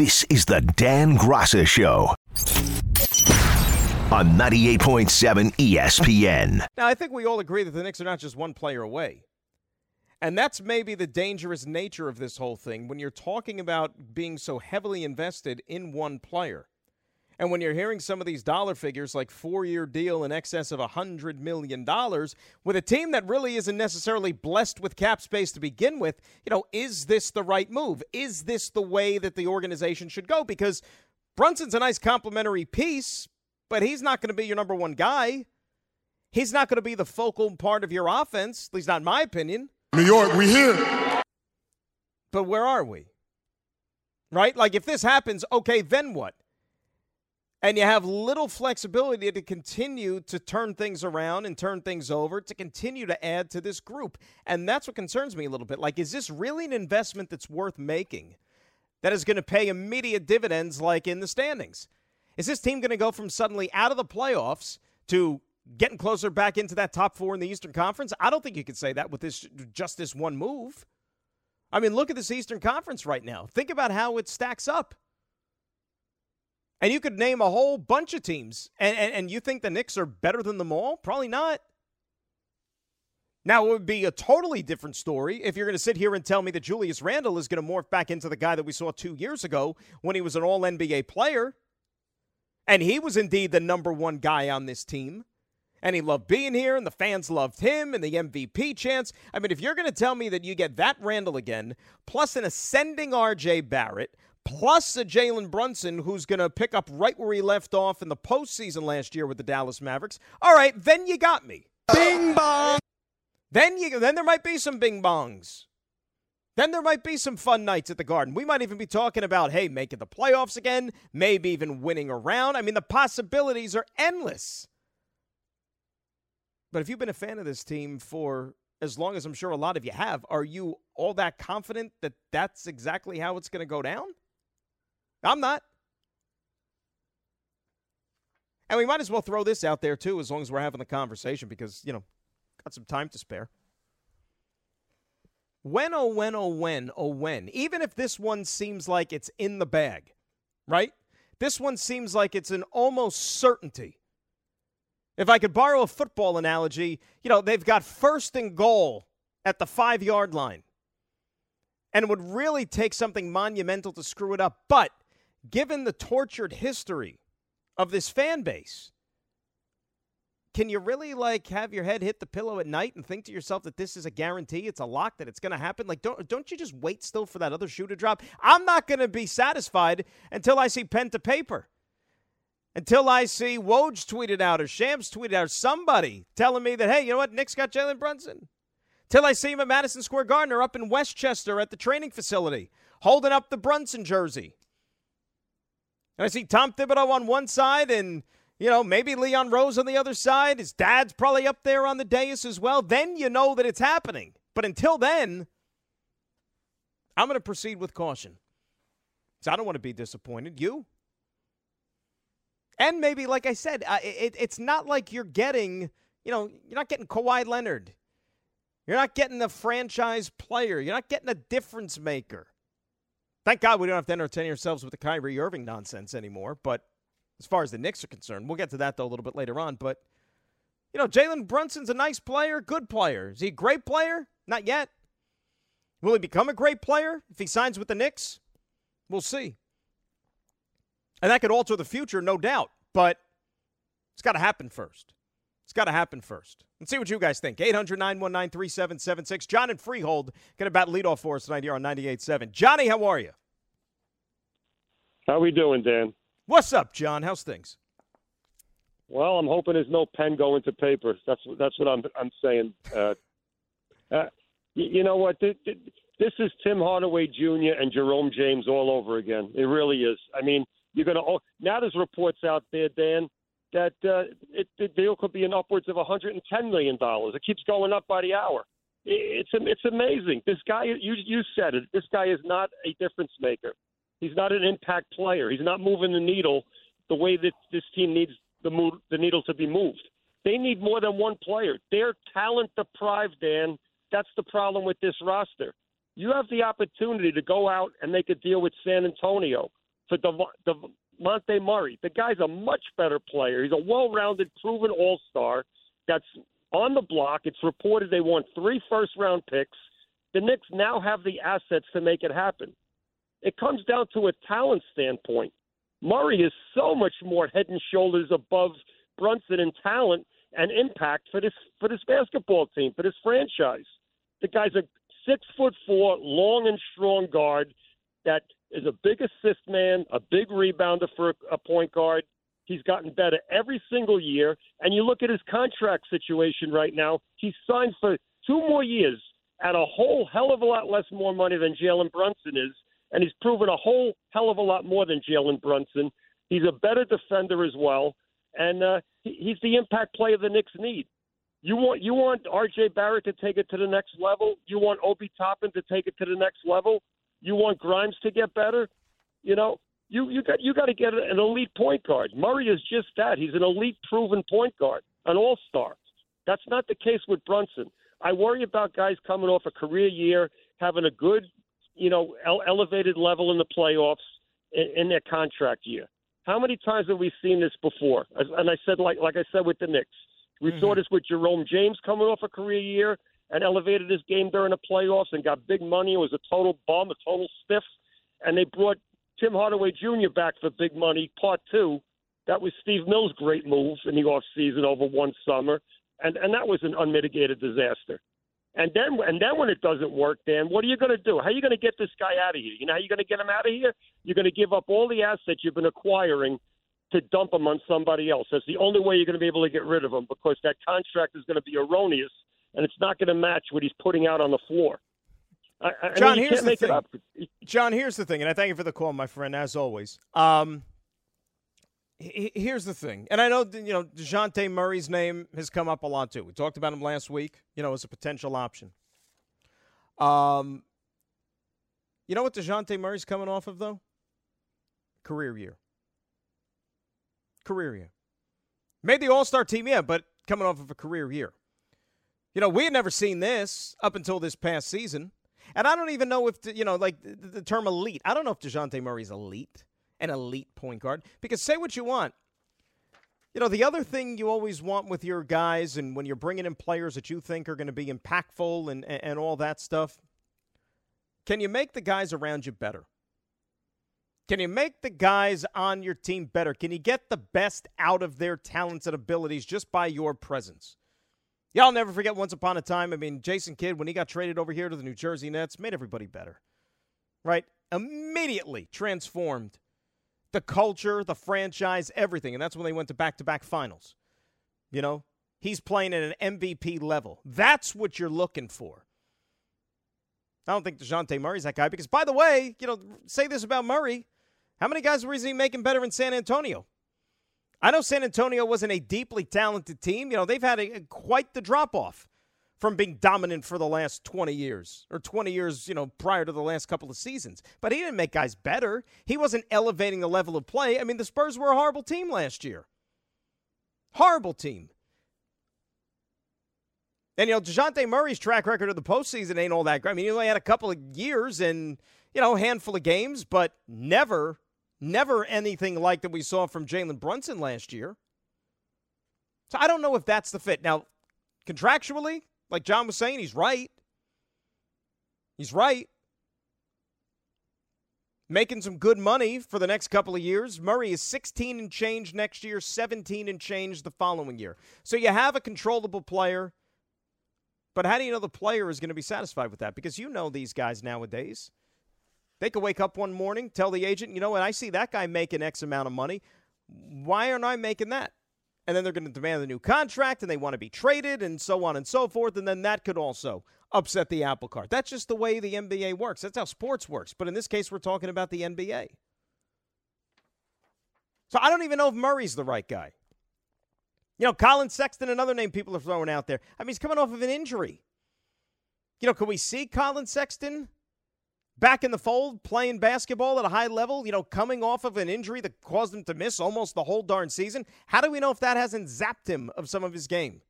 This is the Dan Graca Show on 98.7 ESPN. Now, I think we all agree that the Knicks are not just one player away. And that's maybe the dangerous nature of this whole thing when you're talking about being so heavily invested in one player. And when you're hearing some of these dollar figures like four year deal in excess of $100 million with a team that really isn't necessarily blessed with cap space to begin with, you know, is this the right move? Is this the way that the organization should go? Because Brunson's a nice complimentary piece, but he's not going to be your number one guy. He's not going to be the focal part of your offense, at least not in my opinion. New York, we here. But where are we? Right? Like if this happens, okay, then what? And you have little flexibility to continue to turn things around and turn things over to continue to add to this group. And that's what concerns me a little bit. Like, is this really an investment that's worth making that is going to pay immediate dividends like in the standings? Is this team going to go from suddenly out of the playoffs to getting closer back into that top four in the Eastern Conference? I don't think you could say that with this just this one move. I mean, look at this Eastern Conference right now. Think about how it stacks up. And you could name a whole bunch of teams, and, and, and you think the Knicks are better than them all? Probably not. Now, it would be a totally different story if you're going to sit here and tell me that Julius Randle is going to morph back into the guy that we saw two years ago when he was an all NBA player. And he was indeed the number one guy on this team. And he loved being here, and the fans loved him, and the MVP chance. I mean, if you're going to tell me that you get that Randle again, plus an ascending RJ Barrett, plus a Jalen Brunson who's going to pick up right where he left off in the postseason last year with the Dallas Mavericks. All right, then you got me. Bing bong. Then you then there might be some bing bongs. Then there might be some fun nights at the Garden. We might even be talking about, hey, making the playoffs again, maybe even winning a round. I mean, the possibilities are endless. But if you've been a fan of this team for as long as I'm sure a lot of you have, are you all that confident that that's exactly how it's going to go down? I'm not. And we might as well throw this out there too, as long as we're having the conversation, because, you know, got some time to spare. When, oh, when, oh, when, oh, when, even if this one seems like it's in the bag, right? This one seems like it's an almost certainty. If I could borrow a football analogy, you know, they've got first and goal at the five yard line. And it would really take something monumental to screw it up. But given the tortured history of this fan base, can you really like have your head hit the pillow at night and think to yourself that this is a guarantee, it's a lock that it's going to happen? Like don't don't you just wait still for that other shoe to drop? I'm not going to be satisfied until I see pen to paper. Until I see Woj tweeted out or Shams tweeted out somebody telling me that, hey, you know what, Knicks got Jalen Brunson. Till I see him at Madison Square Garden or up in Westchester at the training facility holding up the Brunson jersey. And I see Tom Thibodeau on one side and, you know, maybe Leon Rose on the other side. His dad's probably up there on the dais as well. Then you know that it's happening. But until then, I'm going to proceed with caution. So I don't want to be disappointed. You? And maybe, like I said, uh, it, it's not like you're getting, you know, you're not getting Kawhi Leonard. You're not getting a franchise player. You're not getting a difference maker. Thank God we don't have to entertain ourselves with the Kyrie Irving nonsense anymore. But as far as the Knicks are concerned, we'll get to that though a little bit later on. But you know, Jalen Brunson's a nice player, good player. Is he a great player? Not yet. Will he become a great player if he signs with the Knicks? We'll see. And that could alter the future, no doubt. But it's got to happen first. It's got to happen first. Let's see what you guys think. 800 919 3776. John and Freehold get about leadoff for us tonight here on 98.7. Johnny, how are you? How are we doing, Dan? What's up, John? How's things? Well, I'm hoping there's no pen going to paper. That's that's what I'm I'm saying. Uh, uh, you, know what? This, this is Tim Hardaway Jr. and Jerome James all over again. It really is. I mean, you're going to oh, now there's reports out there, Dan, that uh, it, the deal could be in upwards of 110 million dollars. It keeps going up by the hour. It's it's amazing. This guy, you you said it. This guy is not a difference maker. He's not an impact player. He's not moving the needle the way that this team needs the move, the needle to be moved. They need more than one player. They're talent deprived, Dan. That's the problem with this roster. You have the opportunity to go out and make a deal with San Antonio for DeJounte Murray. The guy's a much better player. He's a well-rounded, proven all-star that's on the block. It's reported they want three first-round picks. The Knicks now have the assets to make it happen. It comes down to a talent standpoint. Murray is so much more head and shoulders above Brunson in talent and impact for this for this basketball team, for this franchise. The guy's a six foot four, long and strong guard that is a big assist man, a big rebounder for a point guard. He's gotten better every single year. And you look at his contract situation right now, he's signed for two more years at a whole hell of a lot less more money than Jalen Brunson is. And he's proven a whole hell of a lot more than Jalen Brunson. He's a better defender as well. And uh, he, he's the impact player the Knicks need. You want you want R.J. Barrett to take it to the next level. You want Obi Toppin to take it to the next level. You want Grimes to get better. You know, you you got you got to get an elite point guard. Murray is just that. He's an elite, proven point guard, an all star. That's not the case with Brunson. I worry about guys coming off a career year, having a good, you know, ele- elevated level in the playoffs in, in their contract year. How many times have we seen this before? And I said, like like I said with the Knicks, we mm-hmm. saw this with Jerome James coming off a career year and elevated his game during the playoffs and got big money. It was a total bum, a total stiff. And they brought Tim Hardaway Jr. back for big money, part two. That was Steve Mills' great move in the off season over one summer. And and that was an unmitigated disaster. And then and then when it doesn't work, Dan, what are you going to do? How are you going to get this guy out of here? You know how you're going to get him out of here? You're going to give up all the assets you've been acquiring to dump him on somebody else. That's the only way you're going to be able to get rid of him because that contract is going to be erroneous and it's not going to match what he's putting out on the floor. I, I John, mean, here's the thing. John, here's the thing, and I thank you for the call, my friend, as always. Um, here's the thing, and I know you know Dejounte Murray's name has come up a lot too. We talked about him last week, you know, as a potential option. Um, you know what Dejounte Murray's coming off of though? Career year. Career year. Made the All Star team, yeah, but coming off of a career year. You know, we had never seen this up until this past season. And I don't even know if, you know, like the, the term elite, I don't know if Dejounte Murray's elite, an elite point guard. Because say what you want. You know, the other thing you always want with your guys and when you're bringing in players that you think are going to be impactful and, and, and all that stuff, can you make the guys around you better? Can you make the guys on your team better? Can you get the best out of their talents and abilities just by your presence? Yeah, I'll never forget once upon a time. I mean, Jason Kidd, when he got traded over here to the New Jersey Nets, made everybody better. Right? Immediately transformed the culture, the franchise, everything. And that's when they went to back to back finals. You know, he's playing at an MVP level. That's what you're looking for. I don't think DeJounte Murray's that guy because, by the way, you know, say this about Murray. How many guys were he making better in San Antonio? I know San Antonio wasn't a deeply talented team. You know, they've had a, a, quite the drop off from being dominant for the last 20 years or 20 years, you know, prior to the last couple of seasons. But he didn't make guys better. He wasn't elevating the level of play. I mean, the Spurs were a horrible team last year. Horrible team. And, you know, DeJounte Murray's track record of the postseason ain't all that great. I mean, he only had a couple of years and, you know, a handful of games, but never Never anything like that we saw from Jalen Brunson last year. So I don't know if that's the fit. Now, contractually, like John was saying, he's right. He's right. Making some good money for the next couple of years. Murray is 16 and change next year, 17 and change the following year. So you have a controllable player. But how do you know the player is going to be satisfied with that? Because you know these guys nowadays. They could wake up one morning, tell the agent, you know what, I see that guy making X amount of money. Why aren't I making that? And then they're going to demand a new contract and they want to be traded and so on and so forth. And then that could also upset the apple cart. That's just the way the NBA works. That's how sports works. But in this case, we're talking about the NBA. So I don't even know if Murray's the right guy. You know, Colin Sexton, another name people are throwing out there. I mean, he's coming off of an injury. You know, can we see Colin Sexton back in the fold, playing basketball at a high level, you know, coming off of an injury that caused him to miss almost the whole darn season. How do we know if that hasn't zapped him of some of his game?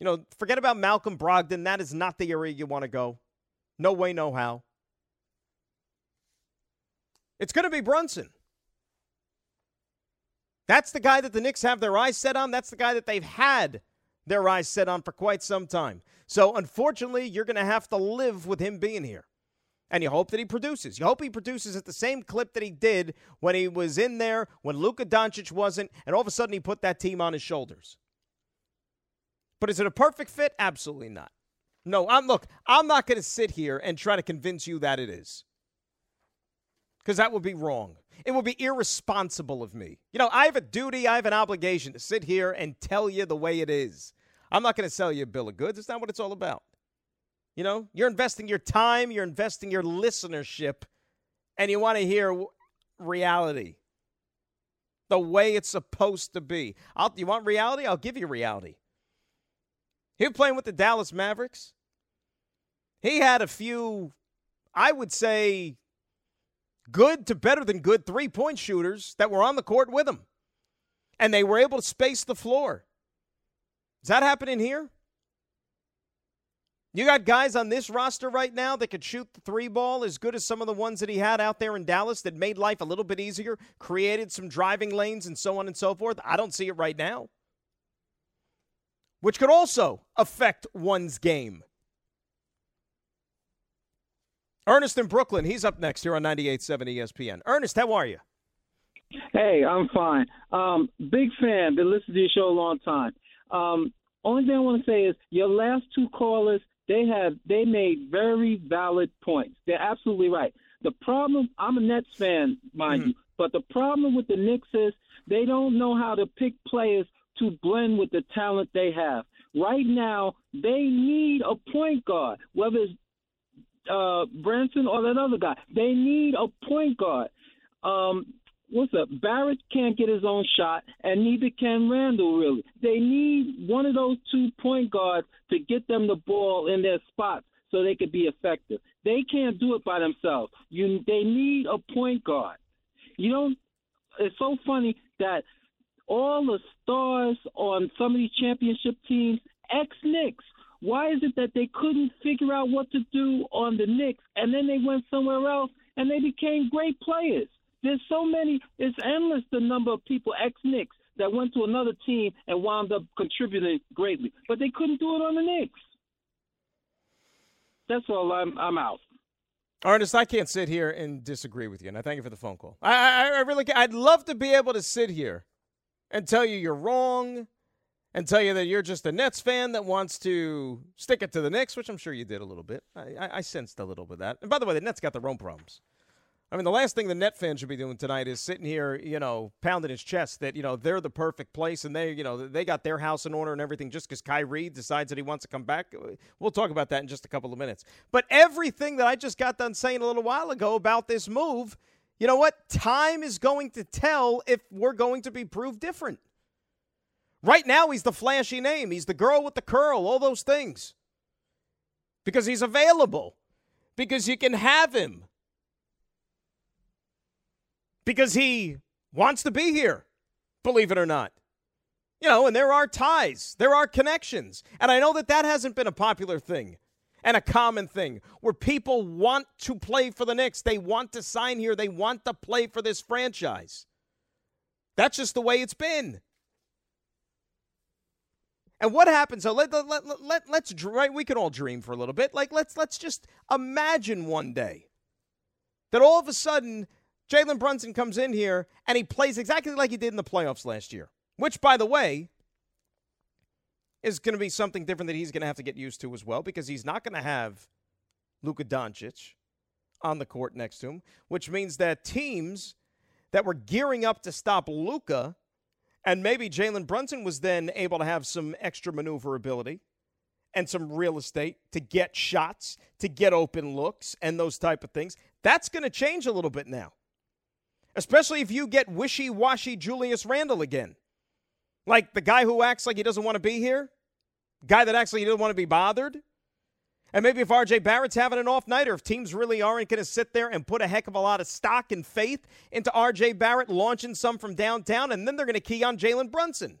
You know, forget about Malcolm Brogdon. That is not the area you want to go. No way, no how. It's going to be Brunson. That's the guy that the Knicks have their eyes set on. That's the guy that they've had their eyes set on for quite some time. So, unfortunately, you're going to have to live with him being here. And you hope that he produces. You hope he produces at the same clip that he did when he was in there, when Luka Doncic wasn't, and all of a sudden he put that team on his shoulders. But is it a perfect fit? Absolutely not. No, I'm look, I'm not going to sit here and try to convince you that it is. Cuz that would be wrong. It would be irresponsible of me. You know, I have a duty, I have an obligation to sit here and tell you the way it is. I'm not going to sell you a bill of goods. It's not what it's all about. You know, you're investing your time, you're investing your listenership, and you want to hear reality the way it's supposed to be. I'll, you want reality? I'll give you reality. He was playing with the Dallas Mavericks. He had a few, I would say, good to better than good three point shooters that were on the court with him. And they were able to space the floor. Is that happening here? You got guys on this roster right now that could shoot the three ball as good as some of the ones that he had out there in Dallas that made life a little bit easier, created some driving lanes, and so on and so forth. I don't see it right now. Which could also affect one's game. Ernest in Brooklyn, he's up next here on 98.7 ESPN. Ernest, how are you? Hey, I'm fine. Um, big fan. Been listening to your show a long time. Um, only thing I want to say is your last two callers, they have they made very valid points. They're absolutely right. The problem, I'm a Nets fan, mind mm-hmm. you, but the problem with the Knicks is they don't know how to pick players to blend with the talent they have. Right now, they need a point guard, whether it's uh, Brunson or that other guy. They need a point guard. Um, what's up? Barrett can't get his own shot, and neither can Randle, Really, they need one of those two point guards to get them the ball in their spots so they could be effective. They can't do it by themselves. You, they need a point guard. You know, it's so funny that all the stars on some of these championship teams, ex Knicks, why is it that they couldn't figure out what to do on the Knicks and then they went somewhere else and they became great players? There's so many, it's endless the number of people, ex Knicks, that went to another team and wound up contributing greatly. But they couldn't do it on the Knicks. That's all. I'm, I'm out. Ernest, I can't sit here and disagree with you, and I thank you for the phone call. I, I, I really, can. I'd love to be able to sit here and tell you you're wrong and tell you that you're just a Nets fan that wants to stick it to the Knicks, which I'm sure you did a little bit. I, I, I sensed a little bit of that. And by the way, the Nets got their own problems. I mean, the last thing the Net fan should be doing tonight is sitting here, you know, pounding his chest that you know they're the perfect place and they, you know, they got their house in order and everything just because Kyrie decides that he wants to come back. We'll talk about that in just a couple of minutes. But everything that I just got done saying a little while ago about this move, you know what? Time is going to tell if we're going to be proved different. Right now, he's the flashy name. He's the girl with the curl, all those things. Because he's available. Because you can have him. Because he wants to be here, believe it or not. You know, and there are ties, there are connections. And I know that that hasn't been a popular thing and a common thing where people want to play for the Knicks. They want to sign here, they want to play for this franchise. That's just the way it's been. And what happens? So let, let, let, let, let's right, we can all dream for a little bit. Like let's let's just imagine one day that all of a sudden Jalen Brunson comes in here and he plays exactly like he did in the playoffs last year, which by the way is going to be something different that he's going to have to get used to as well because he's not going to have Luka Doncic on the court next to him, which means that teams that were gearing up to stop Luka and maybe Jalen Brunson was then able to have some extra maneuverability and some real estate to get shots, to get open looks, and those type of things. That's going to change a little bit now, especially if you get wishy washy Julius Randle again. Like the guy who acts like he doesn't want to be here, guy that actually doesn't want to be bothered. And maybe if RJ Barrett's having an off night, or if teams really aren't going to sit there and put a heck of a lot of stock and faith into RJ Barrett launching some from downtown, and then they're going to key on Jalen Brunson.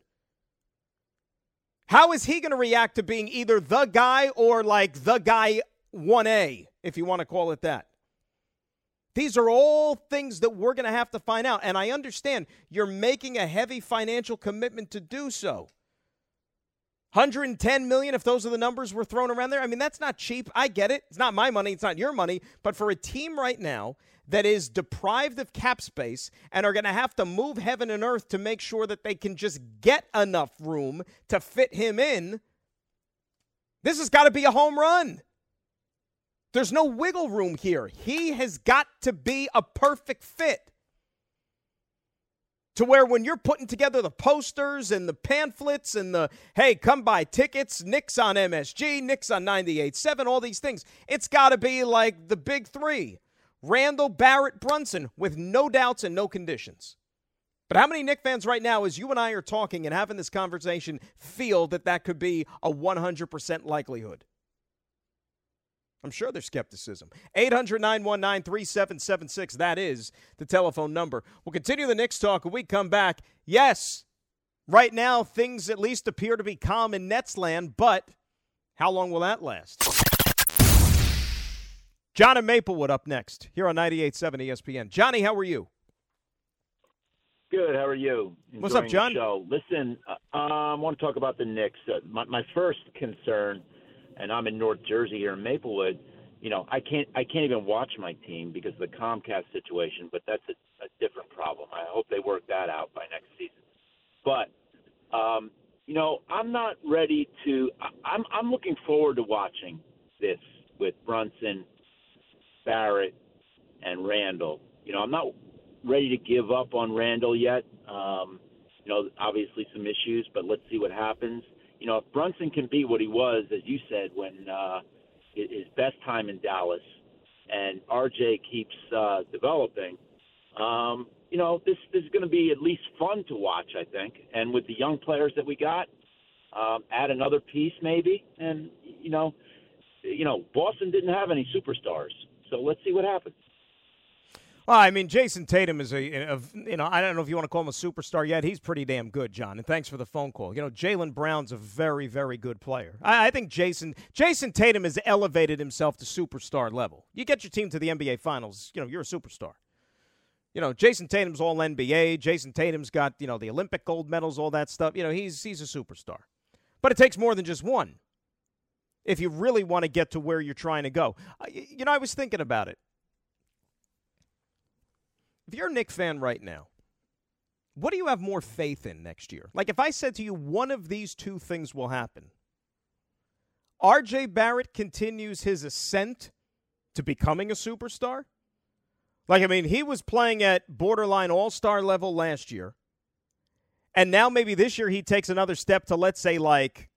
How is he going to react to being either the guy or like the guy 1A, if you want to call it that? These are all things that we're going to have to find out. And I understand you're making a heavy financial commitment to do so. 110 million if those are the numbers we're throwing around there. I mean, that's not cheap. I get it. It's not my money, it's not your money, but for a team right now that is deprived of cap space and are going to have to move heaven and earth to make sure that they can just get enough room to fit him in, this has got to be a home run. There's no wiggle room here. He has got to be a perfect fit. To where when you're putting together the posters and the pamphlets and the hey come buy tickets Knicks on msg Knicks on 98.7 all these things it's got to be like the big three. Randle, barrett brunson with no doubts and no conditions. But how many Knick fans right now as you and i are talking and having this conversation feel that that could be a 100% likelihood I'm sure there's skepticism. 800 919 3776. That is the telephone number. We'll continue the Knicks talk when we come back. Yes, right now things at least appear to be calm in Nets land, but how long will that last? John and Maplewood up next here on 98.7 ESPN. Johnny, how are you? Good. How are you? Enjoying What's up, John? Show. Listen, uh, I want to talk about the Knicks. Uh, my, my first concern – and I'm in North Jersey here in Maplewood, you know, I can't I can't even watch my team because of the Comcast situation. But that's a, a different problem. I hope they work that out by next season. But um, you know, I'm not ready to. I, I'm I'm looking forward to watching this with Brunson, Barrett, and Randle. You know, I'm not ready to give up on Randle yet. Um, you know, obviously some issues, but let's see what happens you know, if Brunson can be what he was, as you said, when uh, his best time in Dallas, and RJ keeps uh, developing, um, you know, this, this is going to be at least fun to watch, I think. And with the young players that we got, um, add another piece maybe, and you know, you know, Boston didn't have any superstars, so let's see what happens. Well, I mean, Jayson Tatum is a, a, you know, I don't know if you want to call him a superstar yet. He's pretty damn good, John. And thanks for the phone call. You know, Jaylen Brown's a very, very good player. I, I, think Jayson Jayson Tatum has elevated himself to superstar level. You get your team to the NBA Finals, you know, you're a superstar. You know, Jayson Tatum's all NBA. Jayson Tatum's got you know the Olympic gold medals, all that stuff. You know, he's he's a superstar. But it takes more than just one. If you really want to get to where you're trying to go, you know, I was thinking about it if you're a Knick fan right now, what do you have more faith in next year? Like if I said to you, one of these two things will happen. RJ Barrett continues his ascent to becoming a superstar. Like, I mean, he was playing at borderline all star level last year. And now maybe this year he takes another step to, let's say, like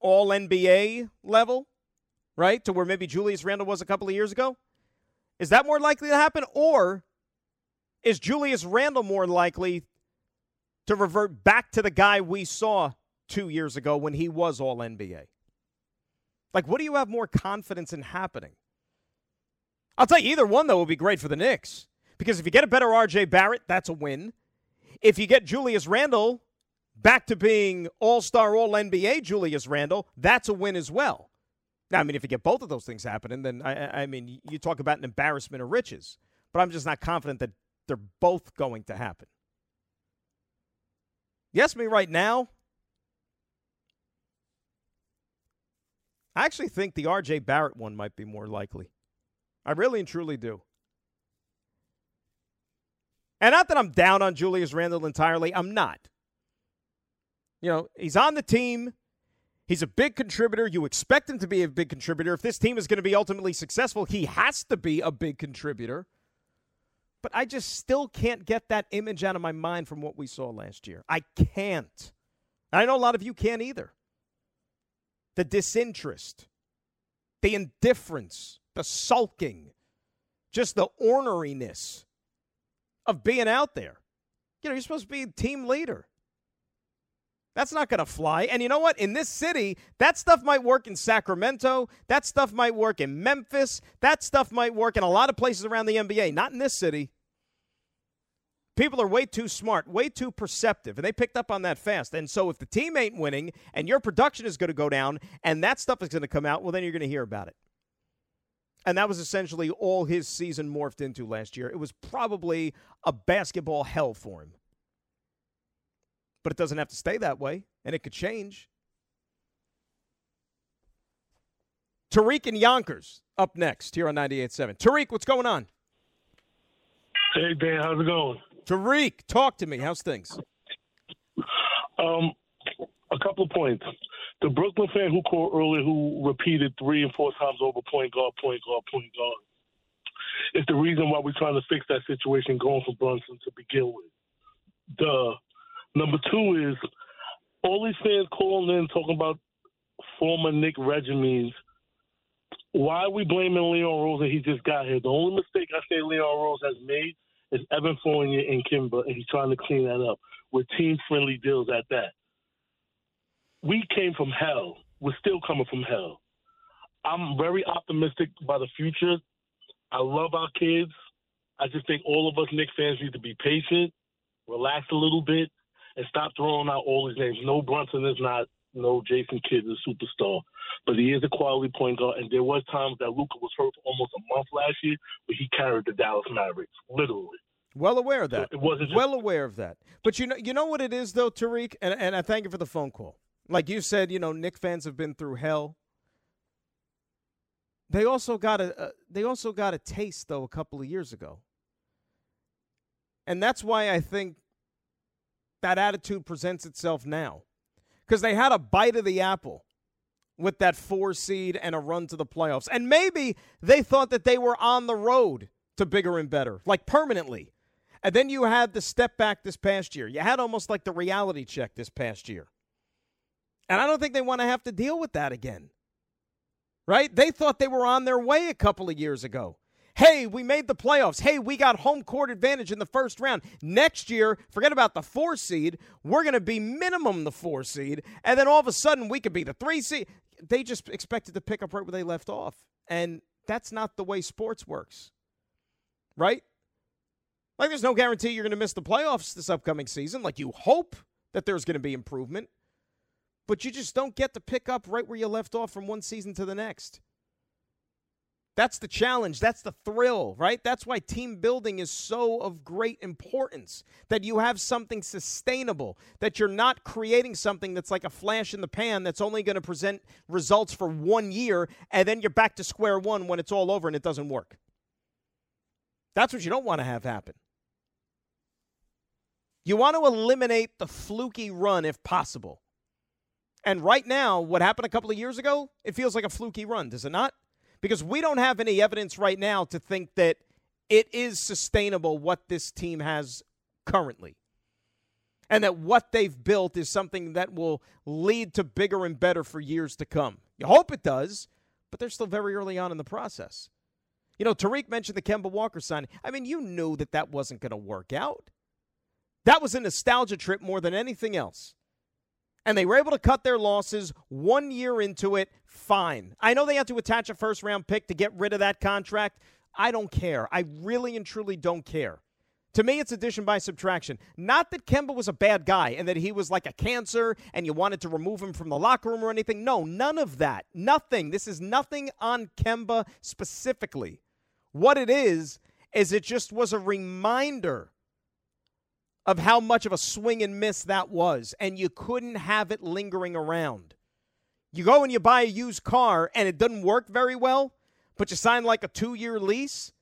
all NBA level, right? To where maybe Julius Randle was a couple of years ago. Is that more likely to happen? Or is Julius Randle more likely to revert back to the guy we saw two years ago when he was all NBA? Like, what do you have more confidence in happening? I'll tell you, either one, though, would be great for the Knicks. Because if you get a better RJ Barrett, that's a win. If you get Julius Randle back to being all star, all NBA Julius Randle, that's a win as well. Now, I mean, if you get both of those things happening, then I, I mean, you talk about an embarrassment of riches. But I'm just not confident that they're both going to happen. Yes, me right now. I actually think the RJ Barrett one might be more likely. I really and truly do. And not that I'm down on Julius Randle entirely, I'm not. You know, he's on the team. He's a big contributor. You expect him to be a big contributor. If this team is going to be ultimately successful, he has to be a big contributor. But I just still can't get that image out of my mind from what we saw last year. I can't. I know a lot of you can't either. The disinterest, the indifference, the sulking, just the orneriness of being out there. You know, you're supposed to be team leader. That's not going to fly. And you know what? In this city, that stuff might work in Sacramento. That stuff might work in Memphis. That stuff might work in a lot of places around the NBA. Not in this city. People are way too smart, way too perceptive, and they picked up on that fast. And so if the team ain't winning and your production is going to go down and that stuff is going to come out, well, then you're going to hear about it. And that was essentially all his season morphed into last year. It was probably a basketball hell for him. But it doesn't have to stay that way, and it could change. Tariq and Yonkers up next here on 98.7. Tariq, what's going on? Hey, Dan, how's it going? Tariq, talk to me. How's things? Um, a couple of points. The Brooklyn fan who called earlier, who repeated three and four times over point guard, point guard, point guard, is the reason why we're trying to fix that situation going for Brunson to begin with. The number two is all these fans calling in talking about former Knick regimens. Why are we blaming Leon Rose that he just got here? The only mistake I say Leon Rose has made is Evan Fournier and Kemba, and he's trying to clean that up with team friendly deals at that. We came from hell. We're still coming from hell. I'm very optimistic about the future. I love our kids. I just think all of us Knicks fans need to be patient, relax a little bit, and stop throwing out all these names. No Brunson is not, no Jason Kidd is a superstar, but he is a quality point guard. And there was times that Luka was hurt for almost a month last year, but he carried the Dallas Mavericks literally. Well aware of that. It wasn't just- well aware of that. But you know, you know what it is though, Tariq, and, and I thank you for the phone call. Like you said, you know, Knick fans have been through hell. They also got a uh, they also got a taste though a couple of years ago. And that's why I think that attitude presents itself now. Cuz they had a bite of the apple with that 4 seed and a run to the playoffs. And maybe they thought that they were on the road to bigger and better, like permanently. And then you had the step back this past year. You had almost like the reality check this past year. And I don't think they want to have to deal with that again. Right? They thought they were on their way a couple of years ago. Hey, we made the playoffs. Hey, we got home court advantage in the first round. Next year, forget about the four seed. We're going to be minimum the four seed. And then all of a sudden, we could be the three seed. They just expected to pick up right where they left off. And that's not the way sports works. Right? Like, there's no guarantee you're going to miss the playoffs this upcoming season. Like, you hope that there's going to be improvement but you just don't get to pick up right where you left off from one season to the next. That's the challenge. That's the thrill, right? That's why team building is so of great importance. That you have something sustainable, that you're not creating something that's like a flash in the pan that's only going to present results for one year, and then you're back to square one when it's all over and it doesn't work. That's what you don't want to have happen. You want to eliminate the fluky run if possible. And right now, what happened a couple of years ago, it feels like a fluky run, does it not? Because we don't have any evidence right now to think that it is sustainable what this team has currently. And that what they've built is something that will lead to bigger and better for years to come. You hope it does, but they're still very early on in the process. You know, Tariq mentioned the Kemba Walker signing. I mean, you knew that that wasn't going to work out. That was a nostalgia trip more than anything else and they were able to cut their losses one year into it, fine. I know they had to attach a first round pick to get rid of that contract. I don't care. I really and truly don't care. To me, it's addition by subtraction. Not that Kemba was a bad guy and that he was like a cancer and you wanted to remove him from the locker room or anything. No, none of that. Nothing. This is nothing on Kemba specifically. What it is, is it just was a reminder of how much of a swing and miss that was, and you couldn't have it lingering around. You go and you buy a used car, and it doesn't work very well, but you sign like a two year lease.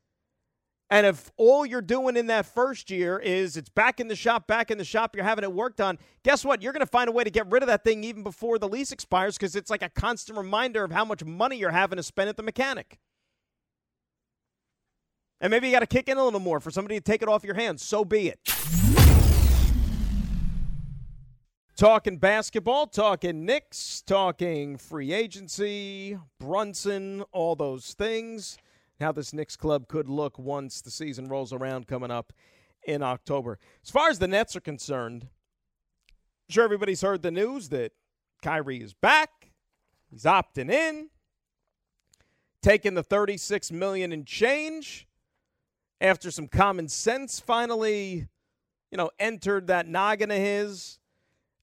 And if all you're doing in that first year is it's back in the shop, back in the shop, you're having it worked on, guess what? You're going to find a way to get rid of that thing even before the lease expires because it's like a constant reminder of how much money you're having to spend at the mechanic. And maybe you got to kick in a little more for somebody to take it off your hands. So be it. Talking basketball, talking Knicks, talking free agency, Brunson, all those things. How this Knicks club could look once the season rolls around coming up in October. As far as the Nets are concerned, I'm sure everybody's heard the news that Kyrie is back. He's opting in, taking the 36 million in change after some common sense finally, you know, entered that noggin of his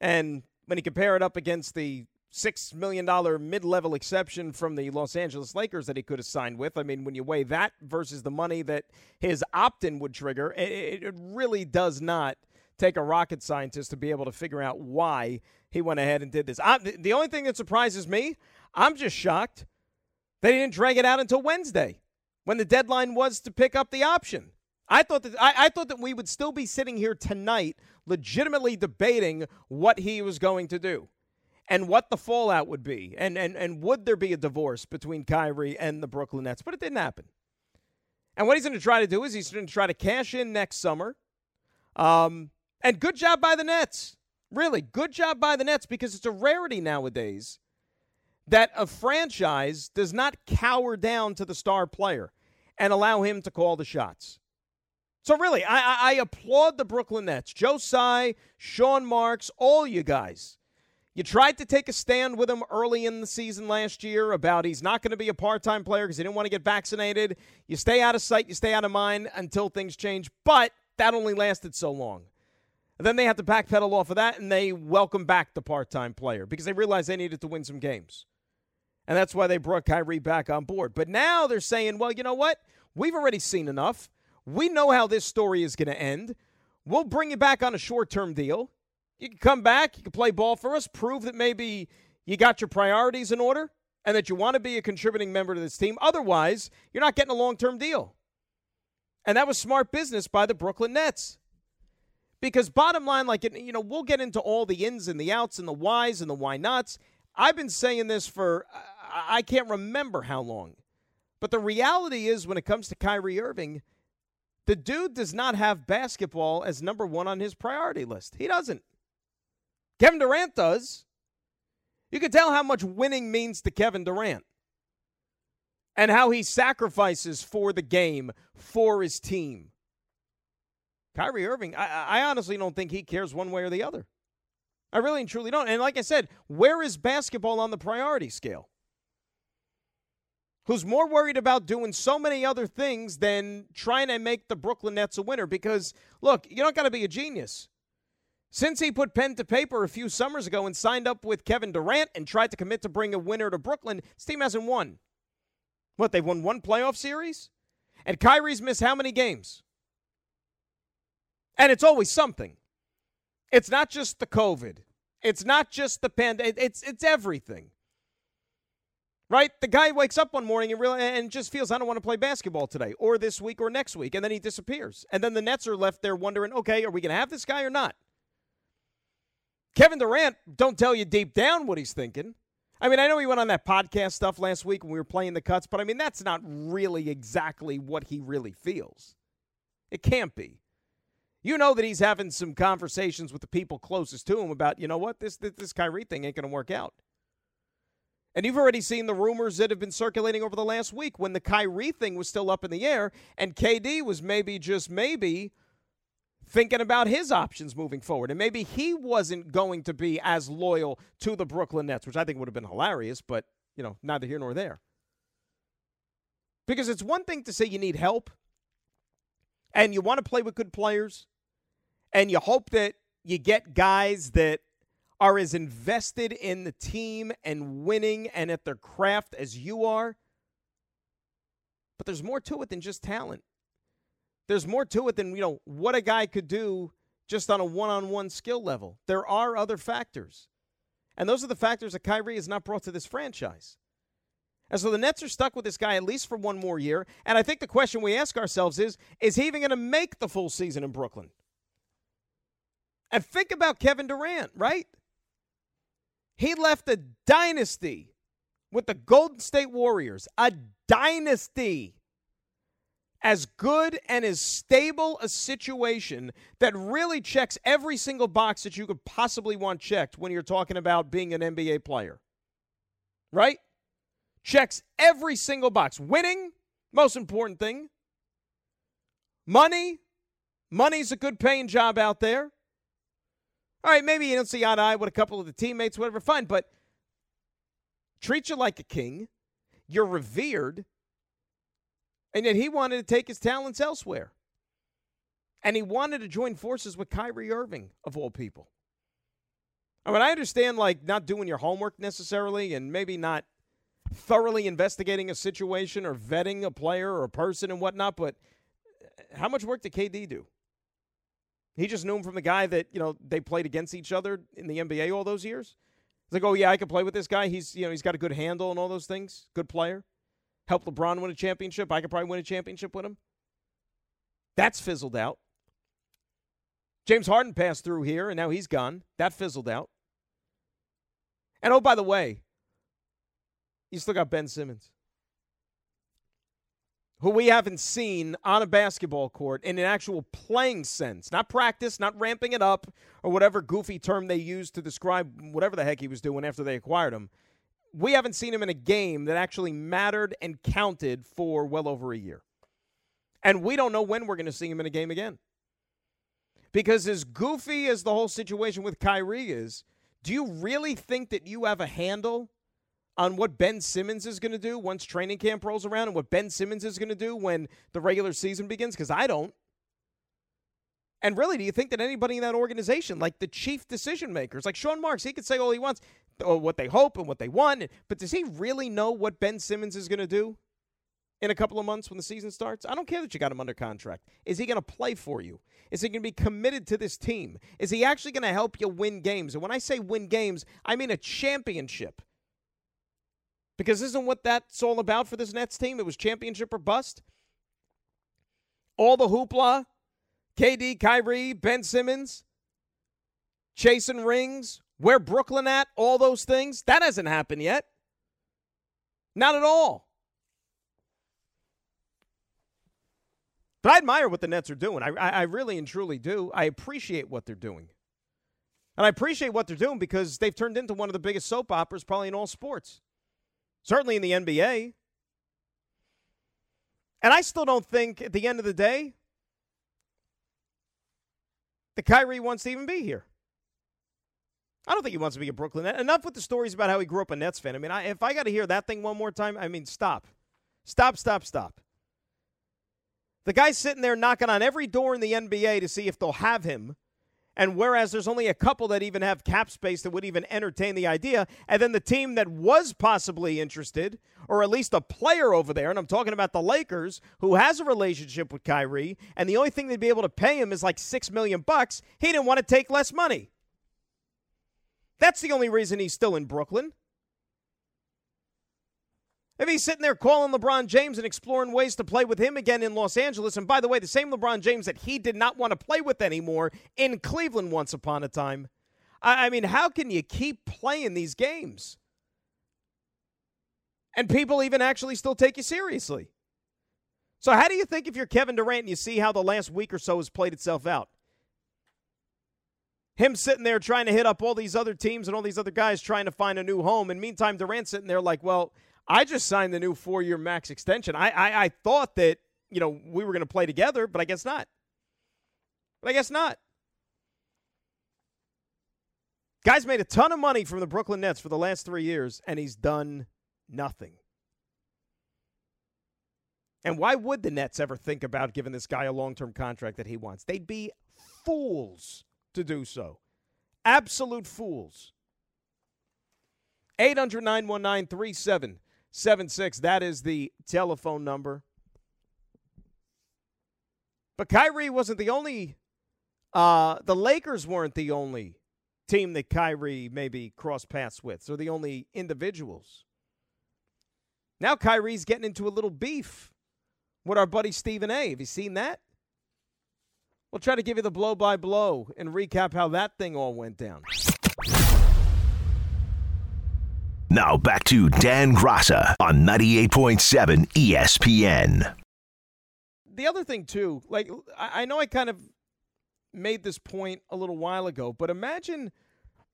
and when you compare it up against the $6 million mid level exception from the Los Angeles Lakers that he could have signed with. I mean, when you weigh that versus the money that his opt in would trigger, it, it really does not take a rocket scientist to be able to figure out why he went ahead and did this. I, the only thing that surprises me, I'm just shocked they didn't drag it out until Wednesday when the deadline was to pick up the option. I thought that I, I, thought that we would still be sitting here tonight, legitimately debating what he was going to do, and what the fallout would be, and and and would there be a divorce between Kyrie and the Brooklyn Nets? But it didn't happen. And what he's going to try to do is he's going to try to cash in next summer. Um, and good job by the Nets. Really, good job by the Nets because it's a rarity nowadays that a franchise does not cower down to the star player and allow him to call the shots. So really, I, I, I applaud the Brooklyn Nets, Joe Tsai, Sean Marks, all you guys. You tried to take a stand with him early in the season last year about he's not going to be a part-time player because he didn't want to get vaccinated. You stay out of sight, you stay out of mind until things change. But that only lasted so long. And then they had to backpedal off of that, and they welcome back the part-time player because they realized they needed to win some games. And that's why they brought Kyrie back on board. But now they're saying, well, you know what? We've already seen enough. We know how this story is going to end. We'll bring you back on a short term deal. You can come back, you can play ball for us, prove that maybe you got your priorities in order and that you want to be a contributing member to this team. Otherwise, you're not getting a long term deal. And that was smart business by the Brooklyn Nets. Because bottom line, like, you know, we'll get into all the ins and the outs and the whys and the why nots. I've been saying this for I can't remember how long. But the reality is, when it comes to Kyrie Irving, the dude does not have basketball as number one on his priority list. He doesn't. Kevin Durant does. You can tell how much winning means to Kevin Durant and how he sacrifices for the game, for his team. Kyrie Irving, I, I honestly don't think he cares one way or the other. I really and truly don't. And like I said, where is basketball on the priority scale? Who's more worried about doing so many other things than trying to make the Brooklyn Nets a winner. Because, look, you don't got to be a genius. Since he put pen to paper a few summers ago and signed up with Kevin Durant and tried to commit to bring a winner to Brooklyn, his team hasn't won. What, they've won one playoff series? And Kyrie's missed how many games? And it's always something. It's not just the COVID. It's not just the pandemic. It's, it's everything right? The guy wakes up one morning and, really, and just feels, I don't want to play basketball today or this week or next week. And then he disappears. And then the Nets are left there wondering, okay, are we going to have this guy or not? Kevin Durant don't tell you deep down what he's thinking. I mean, I know he went on that podcast stuff last week when we were playing the cuts, but I mean, that's not really exactly what he really feels. It can't be. You know that he's having some conversations with the people closest to him about, you know what, this this, this Kyrie thing ain't going to work out. And you've already seen the rumors that have been circulating over the last week when the Kyrie thing was still up in the air and KD was maybe just maybe thinking about his options moving forward. And maybe he wasn't going to be as loyal to the Brooklyn Nets, which I think would have been hilarious, but, you know, neither here nor there. Because it's one thing to say you need help and you want to play with good players and you hope that you get guys that are as invested in the team and winning and at their craft as you are. But there's more to it than just talent. There's more to it than, you know, what a guy could do just on a one on one skill level. There are other factors. And those are the factors that Kyrie has not brought to this franchise. And so the Nets are stuck with this guy at least for one more year. And I think the question we ask ourselves is is he even going to make the full season in Brooklyn? And think about Kevin Durant, right? He left a dynasty with the Golden State Warriors, a dynasty. As good and as stable a situation that really checks every single box that you could possibly want checked when you're talking about being an NBA player. Right? Checks every single box. Winning, most important thing. Money, money's a good paying job out there. All right, maybe you don't see eye to eye with a couple of the teammates, whatever, fine, but treat you like a king. You're revered. And yet he wanted to take his talents elsewhere. And he wanted to join forces with Kyrie Irving, of all people. I mean, I understand like not doing your homework necessarily and maybe not thoroughly investigating a situation or vetting a player or a person and whatnot, but how much work did KD do? He just knew him from the guy that, you know, they played against each other in the NBA all those years. He's like, oh yeah, I can play with this guy. He's you know, he's got a good handle and all those things. Good player. Helped LeBron win a championship. I could probably win a championship with him. That's fizzled out. James Harden passed through here and now he's gone. That fizzled out. And oh, by the way, you still got Ben Simmons, who we haven't seen on a basketball court in an actual playing sense, not practice, not ramping it up, or whatever goofy term they used to describe whatever the heck he was doing after they acquired him. We haven't seen him in a game that actually mattered and counted for well over a year. And we don't know when we're going to see him in a game again. Because as goofy as the whole situation with Kyrie is, do you really think that you have a handle on what Ben Simmons is going to do once training camp rolls around and what Ben Simmons is going to do when the regular season begins? Because I don't. And really, do you think that anybody in that organization, like the chief decision makers, like Sean Marks, he could say all he wants, or what they hope and what they want, but does he really know what Ben Simmons is going to do in a couple of months when the season starts? I don't care that you got him under contract. Is he going to play for you? Is he going to be committed to this team? Is he actually going to help you win games? And when I say win games, I mean a championship. Because isn't what that's all about for this Nets team? It was championship or bust. All the hoopla, KD, Kyrie, Ben Simmons, chasing rings, where Brooklyn at, all those things. That hasn't happened yet. Not at all. But I admire what the Nets are doing. I, I, I, really and truly do. I appreciate what they're doing. And I appreciate what they're doing because they've turned into one of the biggest soap operas probably in all sports. Certainly in the NBA. And I still don't think at the end of the day that Kyrie wants to even be here. I don't think he wants to be a Brooklyn. Enough with the stories about how he grew up a Nets fan. I mean, I, if I got to hear that thing one more time, I mean, stop. Stop, stop, stop. The guy's sitting there knocking on every door in the NBA to see if they'll have him. And whereas there's only a couple that even have cap space that would even entertain the idea, and then the team that was possibly interested, or at least a player over there, and I'm talking about the Lakers, who has a relationship with Kyrie, and the only thing they'd be able to pay him is like six million bucks, he didn't want to take less money. That's the only reason he's still in Brooklyn. If he's sitting there calling LeBron James and exploring ways to play with him again in Los Angeles, and by the way, the same LeBron James that he did not want to play with anymore in Cleveland once upon a time. I, mean, how can you keep playing these games? And people even actually still take you seriously. So, how do you think if you're Kevin Durant and you see how the last week or so has played itself out? Him sitting there trying to hit up all these other teams and all these other guys trying to find a new home. And meantime, Durant sitting there like, well, I just signed the new four year max extension. I, I, I thought that, you know, we were going to play together, but I guess not. But I guess not. Guy's made a ton of money from the Brooklyn Nets for the last three years, and he's done nothing. And why would the Nets ever think about giving this guy a long term contract that he wants? They'd be fools to do so. Absolute fools. 800 919 Seven six. That is the telephone number. But Kyrie wasn't the only. Uh, the Lakers weren't the only team that Kyrie maybe crossed paths with. So the only individuals. Now Kyrie's getting into a little beef with our buddy Stephen A. Have you seen that? We'll try to give you the blow by blow and recap how that thing all went down. Now back to Dan Graca on 98.7 ESPN. The other thing, too, like, I know I kind of made this point a little while ago, but imagine,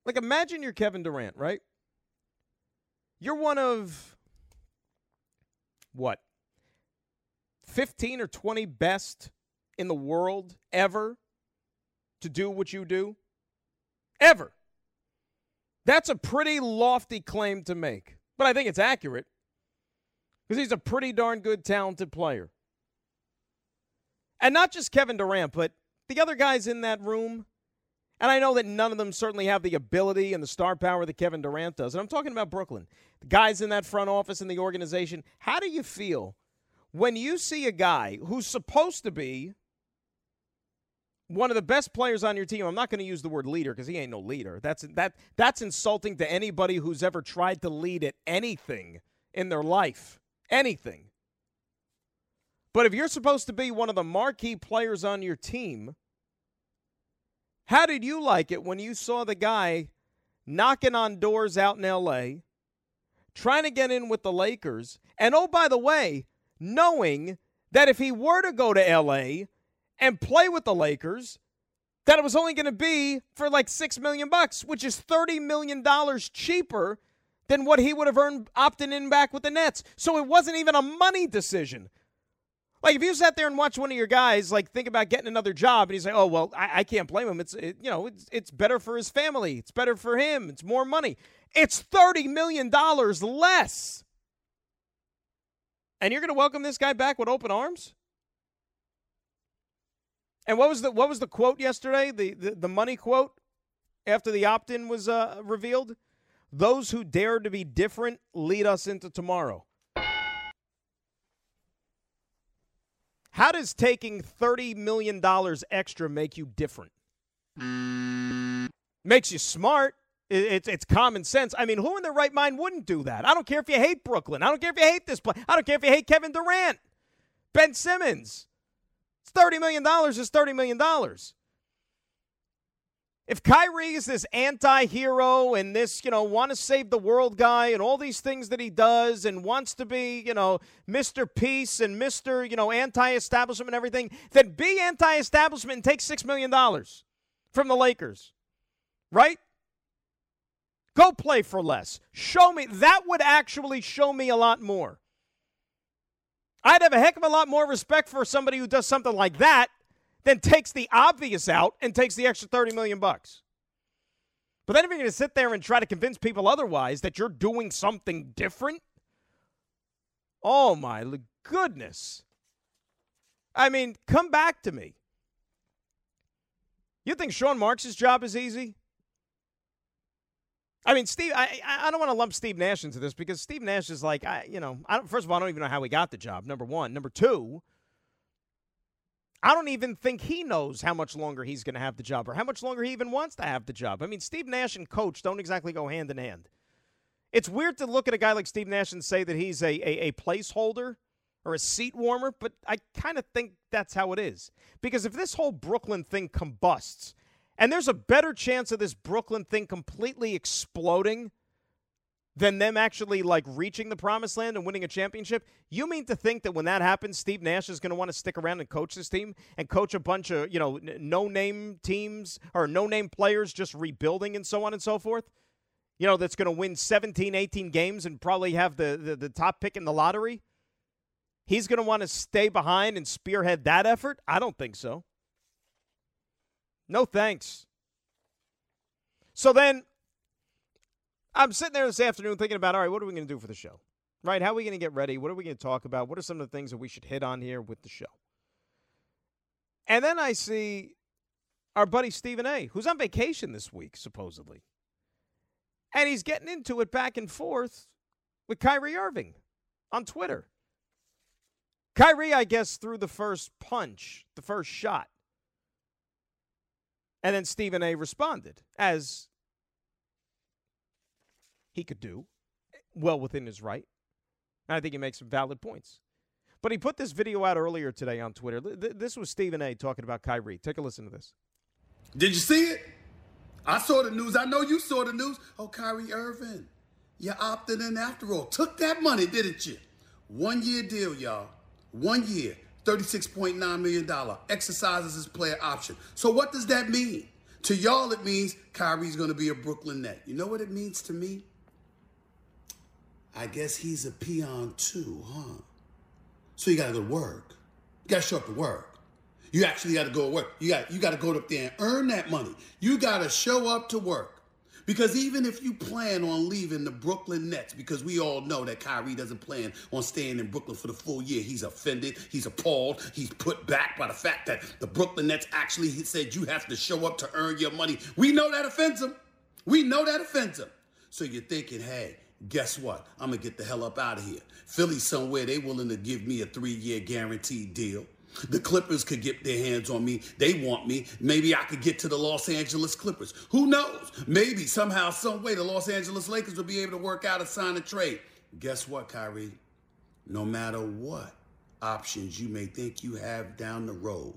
like, imagine you're Kevin Durant, right? You're one of, what, 15 or 20 best in the world ever to do what you do? Ever. That's a pretty lofty claim to make, but I think it's accurate because he's a pretty darn good, talented player. And not just Kevin Durant, but the other guys in that room And I know that none of them certainly have the ability and the star power that Kevin Durant does. And I'm talking about Brooklyn. The guys in that front office and the organization. How do you feel when you see a guy who's supposed to be one of the best players on your team? I'm not going to use the word leader because he ain't no leader. That's that that's insulting to anybody who's ever tried to lead at anything in their life. Anything. But if you're supposed to be one of the marquee players on your team, how did you like it when you saw the guy knocking on doors out in LA, trying to get in with the Lakers? And oh, by the way, knowing that if he were to go to LA and play with the Lakers, that it was only going to be for like 6 million bucks, which is 30 million dollars cheaper than what he would have earned opting in back with the Nets. So it wasn't even a money decision. Like if you sat there and watched one of your guys like think about getting another job and he's like, oh well, I, I can't blame him. It's it, you know it's it's better for his family. It's better for him. It's more money. It's thirty million dollars less, and you're going to welcome this guy back with open arms. And what was the what was the quote yesterday? The the, the money quote after the opt in was uh, revealed. Those who dare to be different lead us into tomorrow. How does taking $30 million extra make you different? Makes you smart. It's, it's common sense. I mean, who in their right mind wouldn't do that? I don't care if you hate Brooklyn. I don't care if you hate this play. I don't care if you hate Kevin Durant, Ben Simmons. It's $30 million is $30 million. If Kyrie is this anti hero and this, you know, want to save the world guy and all these things that he does and wants to be, you know, Mr. Peace and Mr., you know, anti establishment and everything, then be anti establishment and take $6 million from the Lakers. Right? Go play for less. Show me. That would actually show me a lot more. I'd have a heck of a lot more respect for somebody who does something like that then takes the obvious out and takes the extra 30 million bucks. But then if you're going to sit there and try to convince people otherwise that you're doing something different, oh my goodness. I mean, come back to me. You think Sean Marks' job is easy? I mean, Steve, I, I don't want to lump Steve Nash into this because Steve Nash is like, I, you know, I first of all, I don't even know how he got the job, number one. Number two, I don't even think he knows how much longer he's going to have the job or how much longer he even wants to have the job. I mean, Steve Nash and coach don't exactly go hand in hand. It's weird to look at a guy like Steve Nash and say that he's a, a, a placeholder or a seat warmer, but I kind of think that's how it is. Because if this whole Brooklyn thing combusts, and there's a better chance of this Brooklyn thing completely exploding than them actually like reaching the promised land and winning a championship. You mean to think that when that happens, Steve Nash is going to want to stick around and coach this team and coach a bunch of, you know, n- no-name teams or no-name players just rebuilding and so on and so forth? You know, that's going to win 17, 18 games and probably have the, the, the top pick in the lottery? He's going to want to stay behind and spearhead that effort? I don't think so. No thanks. So then I'm sitting there this afternoon thinking about, all right, what are we going to do for the show? Right? How are we going to get ready? What are we going to talk about? What are some of the things that we should hit on here with the show? And then I see our buddy Stephen A., who's on vacation this week, supposedly. And he's getting into it back and forth with Kyrie Irving on Twitter. Kyrie, I guess, threw the first punch, the first shot. And then Stephen A responded, as he could do, well within his right. And I think he makes some valid points. But he put this video out earlier today on Twitter. This was Stephen A. talking about Kyrie. Take a listen to this. Did you see it? I saw the news. I know you saw the news. Oh, Kyrie Irving, you opted in after all. Took that money, didn't you? One year deal, y'all. One year, $36.9 million. Exercises his player option. So what does that mean? To y'all, it means Kyrie's going to be a Brooklyn net. You know what it means to me? I guess he's a peon too, huh? So you gotta go to work. You gotta show up to work. You actually gotta go to work. You got you gotta go up there and earn that money. You gotta show up to work. Because even if you plan on leaving the Brooklyn Nets, because we all know that Kyrie doesn't plan on staying in Brooklyn for the full year, he's offended, he's appalled, he's put back by the fact that the Brooklyn Nets actually said you have to show up to earn your money. We know that offends him. We know that offends him. So you're thinking, hey, guess what? I'm gonna get the hell up out of here. Philly somewhere, they willing to give me a three-year guaranteed deal. The Clippers could get their hands on me. They want me. Maybe I could get to the Los Angeles Clippers. Who knows? Maybe somehow, some way, the Los Angeles Lakers will be able to work out a sign and trade. Guess what, Kyrie? No matter what options you may think you have down the road,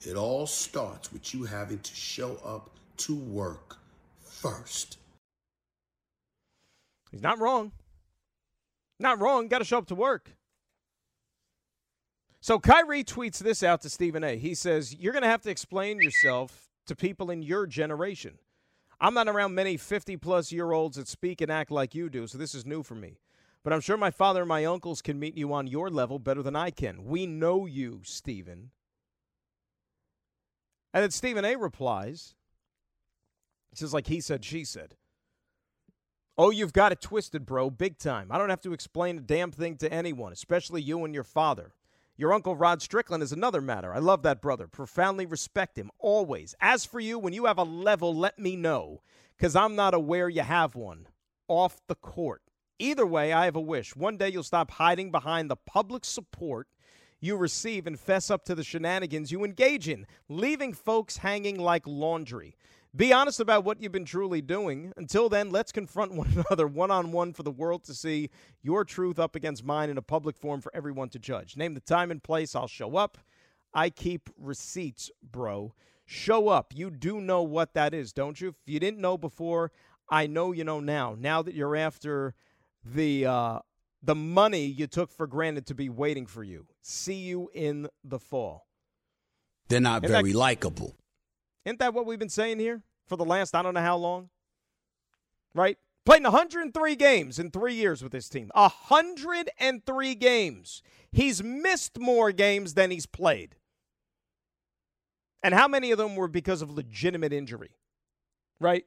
it all starts with you having to show up to work first. He's not wrong. Not wrong. Got to show up to work. So Kyrie tweets this out to Stephen A. He says, You're going to have to explain yourself to people in your generation. I'm not around many 50 plus year olds that speak and act like you do, so this is new for me. But I'm sure my father and my uncles can meet you on your level better than I can. We know you, Stephen. And then Stephen A replies, He says, like he said, she said. Oh, you've got it twisted, bro, big time. I don't have to explain a damn thing to anyone, especially you and your father. Your uncle Rod Strickland is another matter. I love that brother. Profoundly respect him, always. As for you, when you have a level, let me know, because I'm not aware you have one. Off the court. Either way, I have a wish. One day you'll stop hiding behind the public support you receive and fess up to the shenanigans you engage in, leaving folks hanging like laundry. Be honest about what you've been truly doing. Until then, let's confront one another one on one for the world to see your truth up against mine in a public forum for everyone to judge. Name the time and place, I'll show up. I keep receipts, bro. Show up. You do know what that is, don't you? If you didn't know before, I know you know now. Now that you're after the uh, the money you took for granted to be waiting for you. See you in the fall. They're not In very likable. Isn't that what we've been saying here for the last I don't know how long? Right? Played in 103 games in three years with this team. 103 games. He's missed more games than he's played. And how many of them were because of legitimate injury? Right?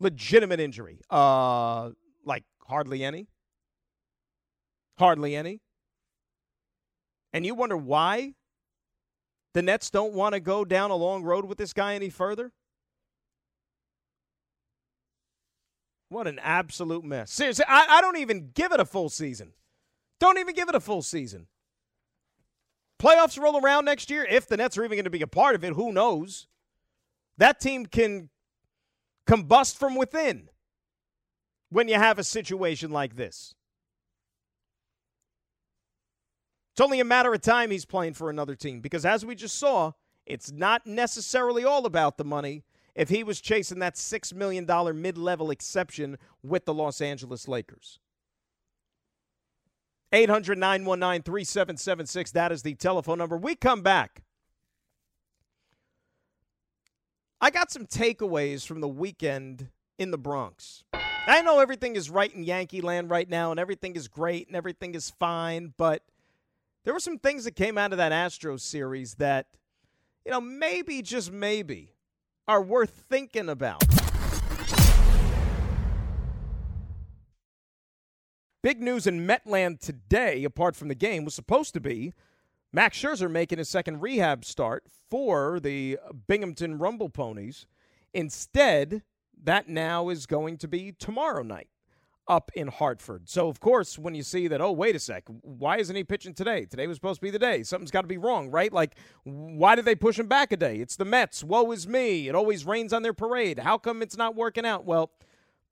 Legitimate injury. Uh like hardly any. Hardly any. And you wonder why the Nets don't want to go down a long road with this guy any further? What an absolute mess. Seriously, I, I don't even give it a full season. Don't even give it a full season. Playoffs roll around next year. If the Nets are even going to be a part of it, who knows? That team can combust from within when you have a situation like this. It's only a matter of time he's playing for another team because, as we just saw, it's not necessarily all about the money. If he was chasing that $6 million mid level exception with the Los Angeles Lakers, 800 919 3776. That is the telephone number. We come back. I got some takeaways from the weekend in the Bronx. I know everything is right in Yankee land right now and everything is great and everything is fine, but there were some things that came out of that Astros series that, you know, maybe, just maybe, are worth thinking about. Big news in Metland today, apart from the game, was supposed to be Max Scherzer making his second rehab start for the Binghamton Rumble Ponies. Instead, that now is going to be tomorrow night up in Hartford. So, of course, when you see that, oh, wait a sec, why isn't he pitching today? Today was supposed to be the day. Something's got to be wrong, right? Like, why did they push him back a day? It's the Mets. Woe is me. It always rains on their parade. How come it's not working out? Well,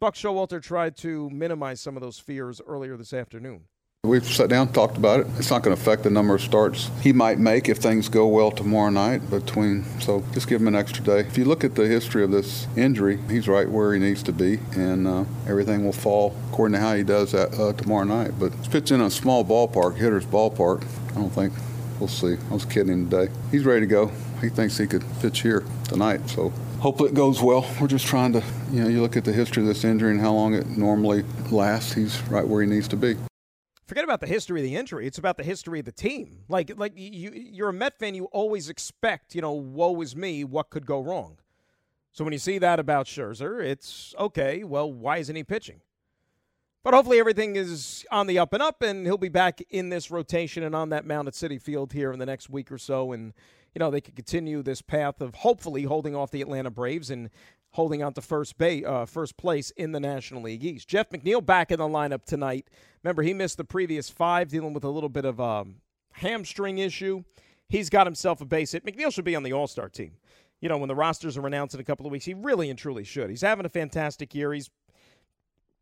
Buck Showalter tried to minimize some of those fears earlier this afternoon. We've sat down, talked about it. It's not going to affect the number of starts he might make if things go well tomorrow night. Between so, just give him an extra day. If you look at the history of this injury, he's right where he needs to be, and uh, everything will fall according to how he does that uh, tomorrow night. But pitching in a small ballpark, hitter's ballpark. I don't think we'll see. I was kidding him today. He's ready to go. He thinks he could pitch here tonight. So hopefully it goes well. We're just trying to, you know, you look at the history of this injury and how long it normally lasts. He's right where he needs to be. Forget about the history of the injury. It's about the history of the team. Like, like you, you're a Met fan. You always expect, you know, woe is me. What could go wrong? So when you see that about Scherzer, it's okay, well, why isn't he pitching? But hopefully everything is on the up and up, and he'll be back in this rotation and on that mound at Citi Field here in the next week or so. And, you know, they could continue this path of hopefully holding off the Atlanta Braves and holding on to first, bay, uh, first place in the National League East. Jeff McNeil back in the lineup tonight. Remember, he missed the previous five, dealing with a little bit of a um, hamstring issue. He's got himself a base hit. McNeil should be on the All Star team. You know, when the rosters are announced in a couple of weeks, he really and truly should. He's having a fantastic year. He's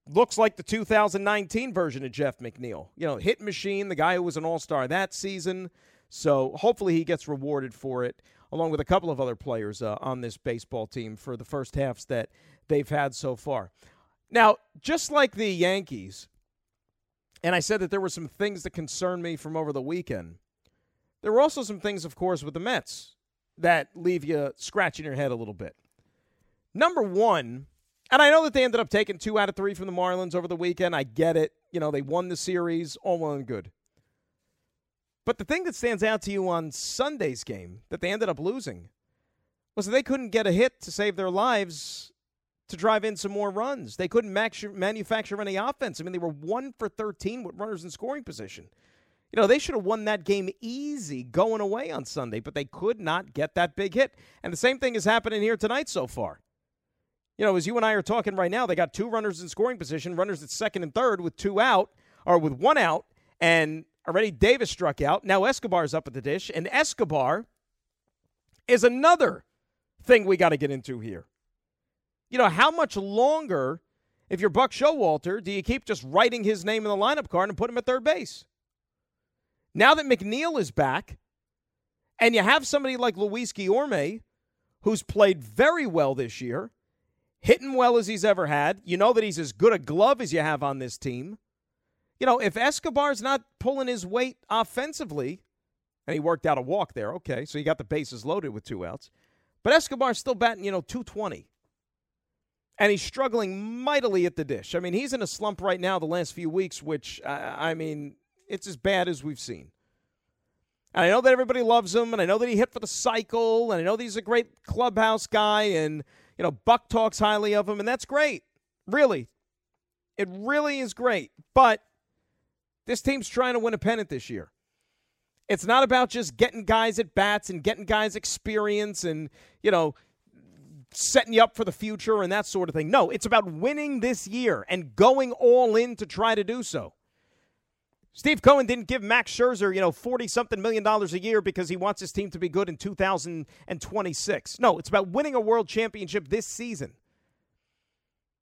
looks like the 2019 version of Jeff McNeil. You know, hit machine, the guy who was an all star that season. So hopefully he gets rewarded for it, along with a couple of other players uh, on this baseball team for the first halves that they've had so far. Now, just like the Yankees, and I said that there were some things that concerned me from over the weekend, there were also some things, of course, with the Mets that leave you scratching your head a little bit. Number one, and I know that they ended up taking two out of three from the Marlins over the weekend. I get it. You know, they won the series, all well and good. But the thing that stands out to you on Sunday's game that they ended up losing was that they couldn't get a hit to save their lives to drive in some more runs. They couldn't manufacture any offense. I mean, they were one for 13 with runners in scoring position. You know, they should have won that game easy going away on Sunday, but they could not get that big hit. And the same thing is happening here tonight so far you know, as you and I are talking right now, they got two runners in scoring position, runners at second and third with two out, or with one out, and already Davis struck out. Now Escobar's up at the dish, and Escobar is another thing we got to get into here. You know, how much longer, if you're Buck Showalter, do you keep just writing his name in the lineup card and put him at third base? Now that McNeil is back, and you have somebody like Luis Guillorme, who's played very well this year, hitting well as he's ever had. You know that he's as good a glove as you have on this team. You know, if Escobar's not pulling his weight offensively, and he worked out a walk there, okay, so you got the bases loaded with two outs. But Escobar's still batting, you know, 220. And he's struggling mightily at the dish. I mean, he's in a slump right now the last few weeks, which, uh, I mean, it's as bad as we've seen. And I know that everybody loves him, and I know that he hit for the cycle, and I know that he's a great clubhouse guy, and you know, Buck talks highly of him, and that's great. Really. It really is great. But this team's trying to win a pennant this year. It's not about just getting guys at bats and getting guys experience and, you know, setting you up for the future and that sort of thing. No, it's about winning this year and going all in to try to do so. Steve Cohen didn't give Max Scherzer, you know, 40 something million dollars a year because he wants his team to be good in 2026. No, it's about winning a world championship this season.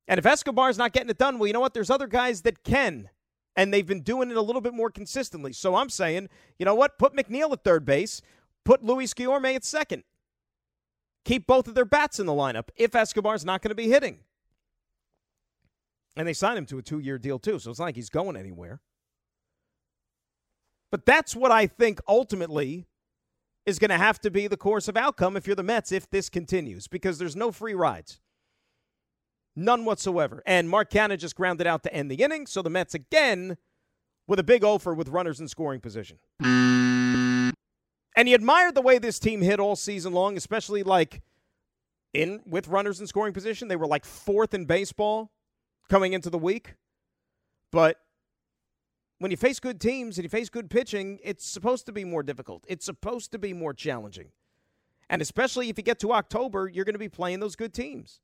And if Escobar's not getting it done, well, you know what? There's other guys that can, and they've been doing it a little bit more consistently. So I'm saying, you know what? Put McNeil at third base, put Luis Guillorme at second. Keep both of their bats in the lineup if Escobar's not going to be hitting. And they signed him to a two year deal, too, so it's not like he's going anywhere. But that's what I think ultimately is going to have to be the course of outcome if you're the Mets if this continues because there's no free rides. None whatsoever. And Mark Canha just grounded out to end the inning, so the Mets again with a big offer with runners in scoring position. And he admired the way this team hit all season long, especially like in with runners in scoring position. They were like fourth in baseball coming into the week. But when you face good teams and you face good pitching, it's supposed to be more difficult. It's supposed to be more challenging. And especially if you get to October, you're going to be playing those good teams.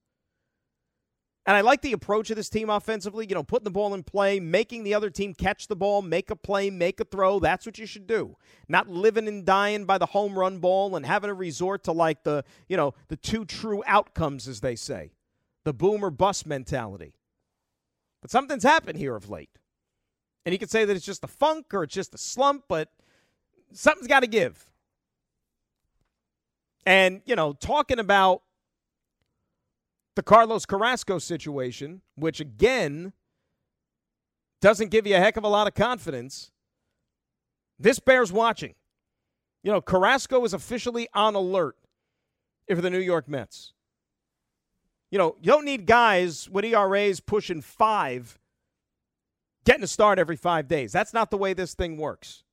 And I like the approach of this team offensively, you know, putting the ball in play, making the other team catch the ball, make a play, make a throw. That's what you should do. Not living and dying by the home run ball and having a resort to like the, you know, the two true outcomes, as they say, the boom or bust mentality. But something's happened here of late. And you could say that it's just a funk or it's just a slump, but something's got to give. And, you know, talking about the Carlos Carrasco situation, which again doesn't give you a heck of a lot of confidence, this bears watching. You know, Carrasco is officially on alert for the New York Mets. You know, you don't need guys with ERAs pushing five getting a start every five days. That's not the way this thing works.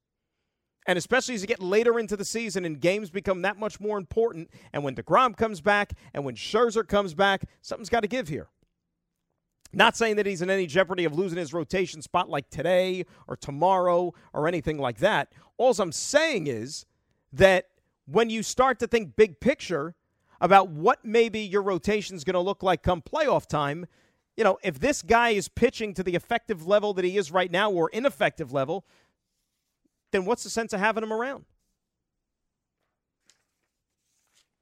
And especially as you get later into the season and games become that much more important, and when DeGrom comes back and when Scherzer comes back, something's got to give here. Not saying that he's in any jeopardy of losing his rotation spot like today or tomorrow or anything like that. All I'm saying is that when you start to think big picture about what maybe your rotation is going to look like come playoff time, you know, if this guy is pitching to the effective level that he is right now or ineffective level, then what's the sense of having him around?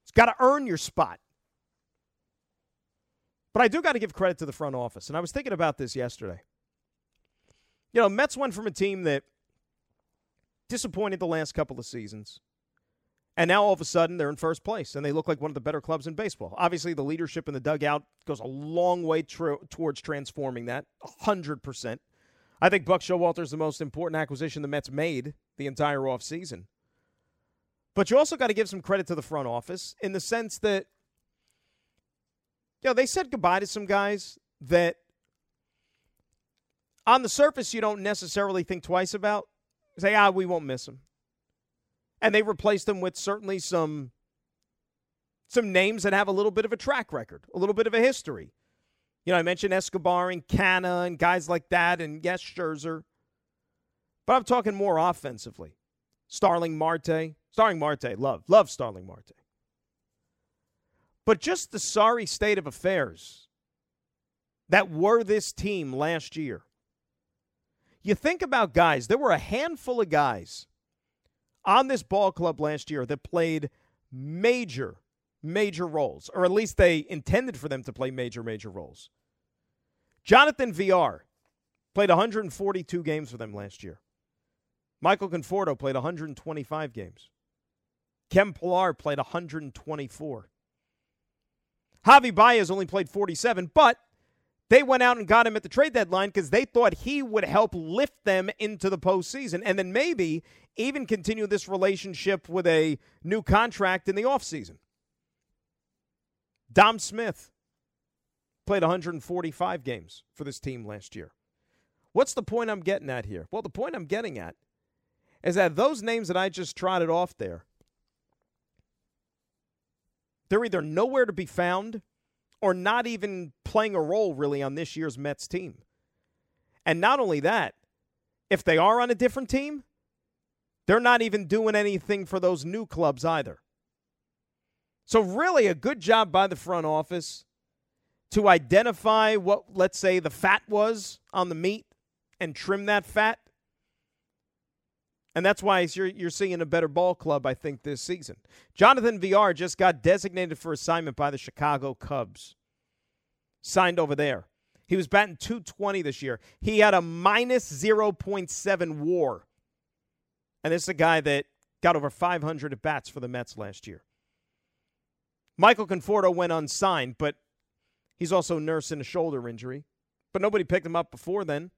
It's got to earn your spot. But I do got to give credit to the front office. And I was thinking about this yesterday. You know, Mets went from a team that disappointed the last couple of seasons. And now all of a sudden they're in first place and they look like one of the better clubs in baseball. Obviously, the leadership in the dugout goes a long way tr- towards transforming that, 100%. I think Buck Showalter is the most important acquisition the Mets made the entire offseason. But you also got to give some credit to the front office in the sense that, you know, they said goodbye to some guys that on the surface you don't necessarily think twice about. Say, ah, we won't miss them. And they replaced them with certainly some some names that have a little bit of a track record, a little bit of a history. You know, I mentioned Escobar and Canha and guys like that, and yes, Scherzer. But I'm talking more offensively. Starling Marte. Starling Marte, love. Love Starling Marte. But just the sorry state of affairs that were this team last year. You think about guys, there were a handful of guys on this ball club last year that played major, major roles, or at least they intended for them to play major, major roles. Jonathan Villar played 142 games for them last year. Michael Conforto played 125 games. Ken Pillar played 124. Javi Baez only played 47, but they went out and got him at the trade deadline because they thought he would help lift them into the postseason and then maybe even continue this relationship with a new contract in the offseason. Dom Smith played 145 games for this team last year. What's the point I'm getting at here? Well, the point I'm getting at is that those names that I just trotted off there, they're either nowhere to be found or not even playing a role really on this year's Mets team. And not only that, if they are on a different team, they're not even doing anything for those new clubs either. So, really, a good job by the front office to identify what, let's say, the fat was on the meat and trim that fat. And that's why you're, you're seeing a better ball club, I think, this season. Jonathan Villar just got designated for assignment by the Chicago Cubs. Signed over there. He was batting 220 this year. He had a minus 0.7 war. And this is a guy that got over 500 at bats for the Mets last year. Michael Conforto went unsigned, but he's also nursing a shoulder injury. But nobody picked him up before then.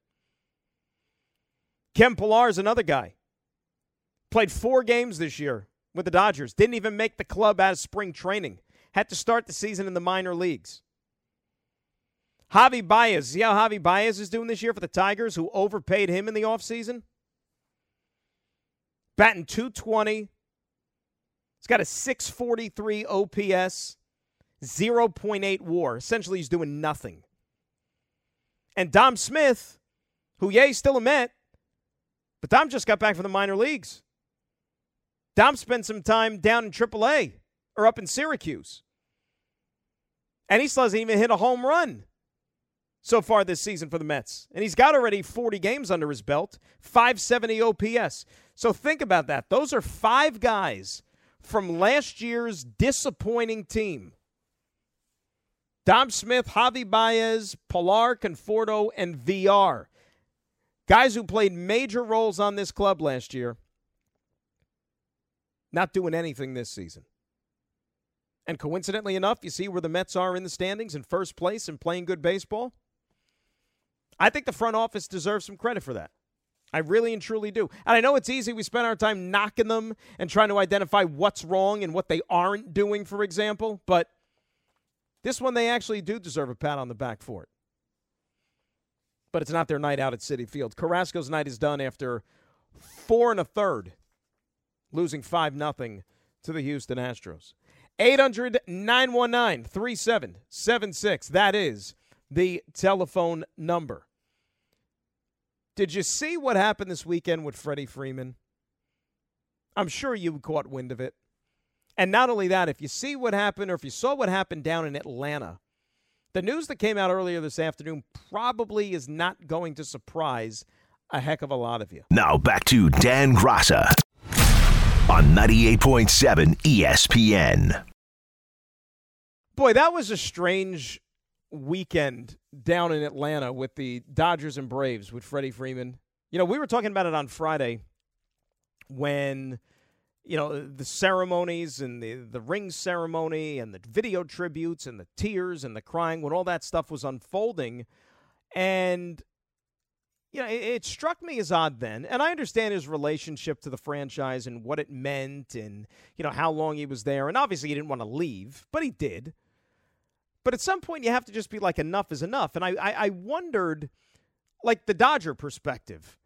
Ken Pillar is another guy. Played four games this year with the Dodgers. Didn't even make the club out of spring training. Had to start the season in the minor leagues. Javi Baez. See how Javi Baez is doing this year for the Tigers, who overpaid him in the offseason? Batting 220. He's got a 643 OPS, 0.8 war. Essentially, he's doing nothing. And Dom Smith, who, he's still a Met, but Dom just got back from the minor leagues. Dom spent some time down in AAA or up in Syracuse. And he still hasn't even hit a home run so far this season for the Mets. And he's got already 40 games under his belt, 570 OPS. So think about that. Those are five guys from last year's disappointing team. Dom Smith, Javi Baez, Pillar, Conforto, and Villar. Guys who played major roles on this club last year, not doing anything this season. And coincidentally enough, you see where the Mets are in the standings in first place and playing good baseball? I think the front office deserves some credit for that. I really and truly do. And I know it's easy. We spend our time knocking them and trying to identify what's wrong and what they aren't doing, for example. But this one, they actually do deserve a pat on the back for it. But it's not their night out at Citi Field. Carrasco's night is done after four and a third losing 5 nothing to the Houston Astros. 800 919 3776. That is the telephone number. Did you see what happened this weekend with Freddie Freeman? I'm sure you caught wind of it. And not only that, if you see what happened or if you saw what happened down in Atlanta, the news that came out earlier this afternoon probably is not going to surprise a heck of a lot of you. Now back to Dan Graca on 98.7 ESPN. Boy, that was a strange weekend down in Atlanta with the Dodgers and Braves with Freddie Freeman. You know, we were talking about it on Friday when you know the ceremonies and the the ring ceremony and the video tributes and the tears and the crying when all that stuff was unfolding. And you know it, it, struck me as odd then and i understand his relationship to the franchise and what it meant and you know how long he was there. And obviously he didn't want to leave but he did. But at some point you have to just be like enough is enough. And i i, I wondered like the dodger perspective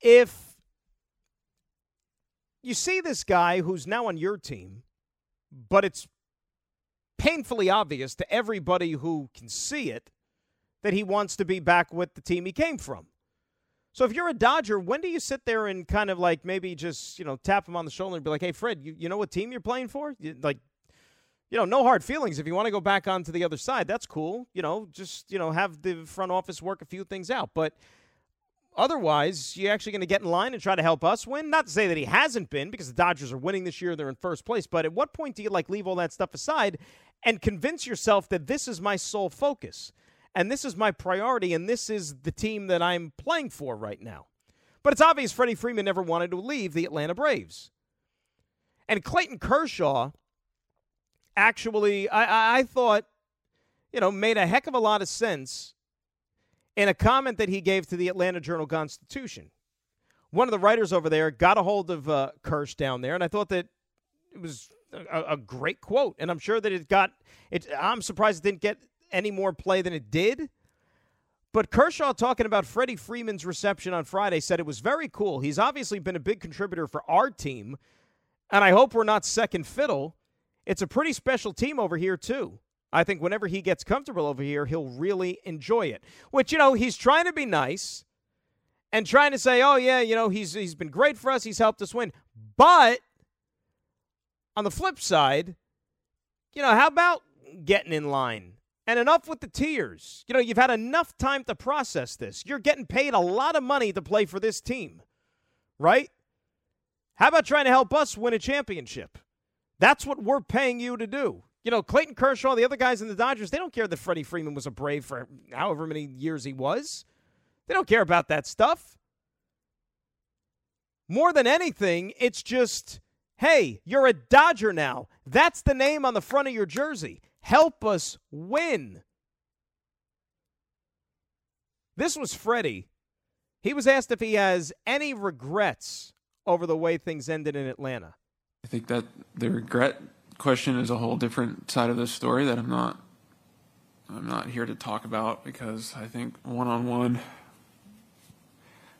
if you see this guy who's now on your team, but it's painfully obvious to everybody who can see it that he wants to be back with the team he came from. So if you're a Dodger, when do you sit there and kind of like maybe just, you know, tap him on the shoulder and be like, hey, Fred, you, you know what team you're playing for? You, like, you know, no hard feelings. If you want to go back onto the other side, that's cool. You know, just, you know, have the front office work a few things out. But – Otherwise, you're actually going to get in line and try to help us win? Not to say that he hasn't been, because the Dodgers are winning this year; they're in first place. But at what point do you like leave all that stuff aside and convince yourself that this is my sole focus and this is my priority and this is the team that I'm playing for right now? But it's obvious Freddie Freeman never wanted to leave the Atlanta Braves, and Clayton Kershaw actually, I, I thought, you know, made a heck of a lot of sense in a comment that he gave to the Atlanta Journal Constitution. One of the writers over there got a hold of uh, Kersh down there, and I thought that it was a, a great quote. And I'm sure that it got it. I'm surprised it didn't get any more play than it did. But Kershaw, talking about Freddie Freeman's reception on Friday, said it was very cool. He's obviously been a big contributor for our team, and I hope we're not second fiddle. It's a pretty special team over here, too. I think whenever he gets comfortable over here, he'll really enjoy it. Which, you know, he's trying to be nice and trying to say, oh, yeah, you know, he's, he's been great for us. He's helped us win. But on the flip side, you know, how about getting in line? And enough with the tears. You know, you've had enough time to process this. You're getting paid a lot of money to play for this team, right? How about trying to help us win a championship? That's what we're paying you to do. You know, Clayton Kershaw, the other guys in the Dodgers, they don't care that Freddie Freeman was a Brave for however many years he was. They don't care about that stuff. More than anything, it's just, hey, you're a Dodger now. That's the name on the front of your jersey. Help us win. This was Freddie. He was asked if he has any regrets over the way things ended in Atlanta. I think that the regret question is a whole different side of this story that I'm not I'm not here to talk about because I think one on one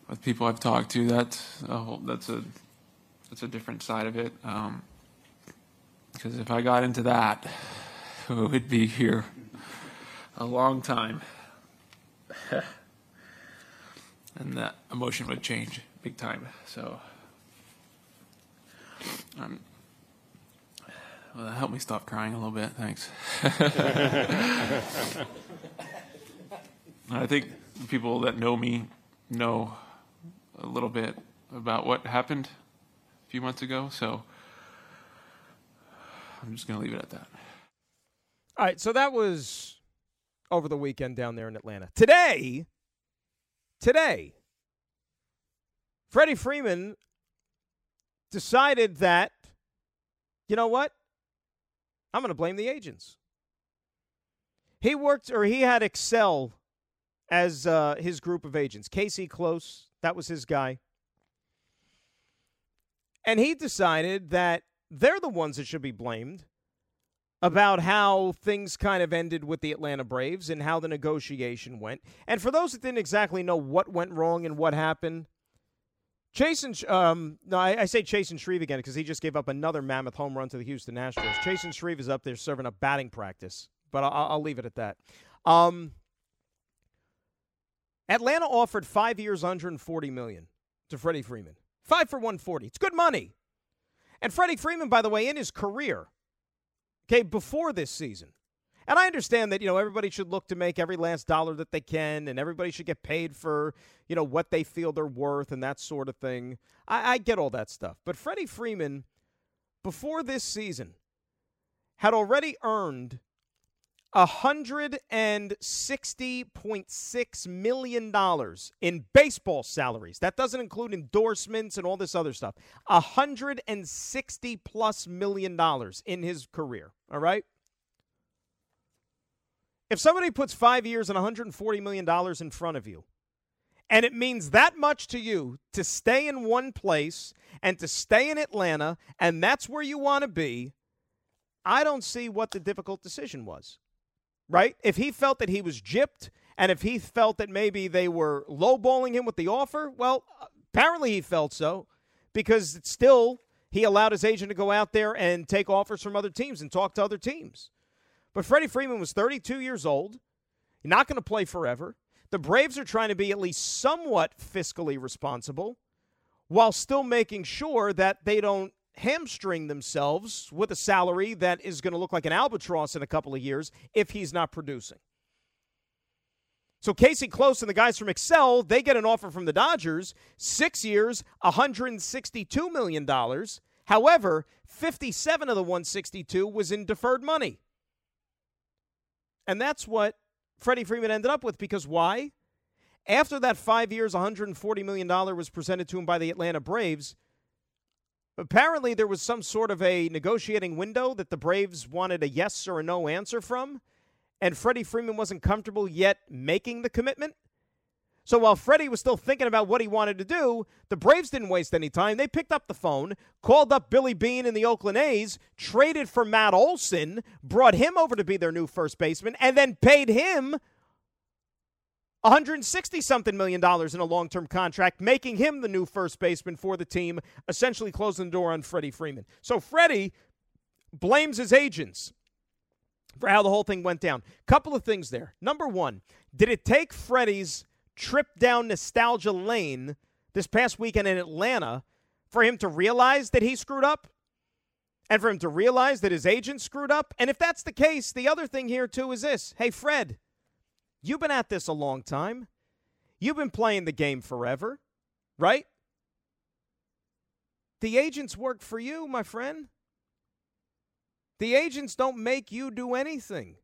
with people I've talked to that's a whole that's a that's a different side of it. Um, because if I got into that, we would be here a long time. and that emotion would change big time. So um, well, that helped me stop crying a little bit. Thanks. I think people that know me know a little bit about what happened a few months ago, so I'm just going to leave it at that. All right, so that was over the weekend down there in Atlanta. Today, today, Freddie Freeman decided that, you know what? I'm going to blame the agents. He worked, or he had Excel as uh, his group of agents. Casey Close, that was his guy. And he decided that they're the ones that should be blamed about how things kind of ended with the Atlanta Braves and how the negotiation went. And for those that didn't exactly know what went wrong and what happened, Chasen, um, no, I, I say Chasen Shreve again because he just gave up another mammoth home run to the Houston Astros. Chasen Shreve is up there serving up batting practice, but I'll, I'll leave it at that. Um, Atlanta offered five years, 140 million to Freddie Freeman. Five for 140. It's good money. And Freddie Freeman, by the way, in his career, okay, before this season, and I understand that, you know, everybody should look to make every last dollar that they can and everybody should get paid for, you know, what they feel they're worth and that sort of thing. I, I get all that stuff. But Freddie Freeman, before this season, had already earned $160.6 million in baseball salaries. That doesn't include endorsements and all this other stuff. 160 plus million dollars in his career. All right? If somebody puts five years and $140 million in front of you, and it means that much to you to stay in one place and to stay in Atlanta, and that's where you want to be, I don't see what the difficult decision was. Right? If he felt that he was gypped, and if he felt that maybe they were lowballing him with the offer, well, apparently he felt so because still he allowed his agent to go out there and take offers from other teams and talk to other teams. But Freddie Freeman was 32 years old, not going to play forever. The Braves are trying to be at least somewhat fiscally responsible while still making sure that they don't hamstring themselves with a salary that is going to look like an albatross in a couple of years if he's not producing. So Casey Close and the guys from Excel, they get an offer from the Dodgers, six years, $162 million. However, 57 of the 162 was in deferred money. And that's what Freddie Freeman ended up with because why? After that five years, $140 million was presented to him by the Atlanta Braves, apparently there was some sort of a negotiating window that the Braves wanted a yes or a no answer from, and Freddie Freeman wasn't comfortable yet making the commitment. So while Freddie was still thinking about what he wanted to do, the Braves didn't waste any time. They picked up the phone, called up Billy Beane in the Oakland A's, traded for Matt Olson, brought him over to be their new first baseman, and then paid him 160 something million dollars in a long term contract, making him the new first baseman for the team, essentially closing the door on Freddie Freeman. So Freddie blames his agents for how the whole thing went down. Couple of things there. Number one, did it take Freddie's trip down nostalgia lane this past weekend in Atlanta for him to realize that he screwed up and for him to realize that his agent screwed up. And if that's the case, the other thing here, too, is this hey, Fred, you've been at this a long time. You've been playing the game forever, right? The agents work for you, my friend. The agents don't make you do anything.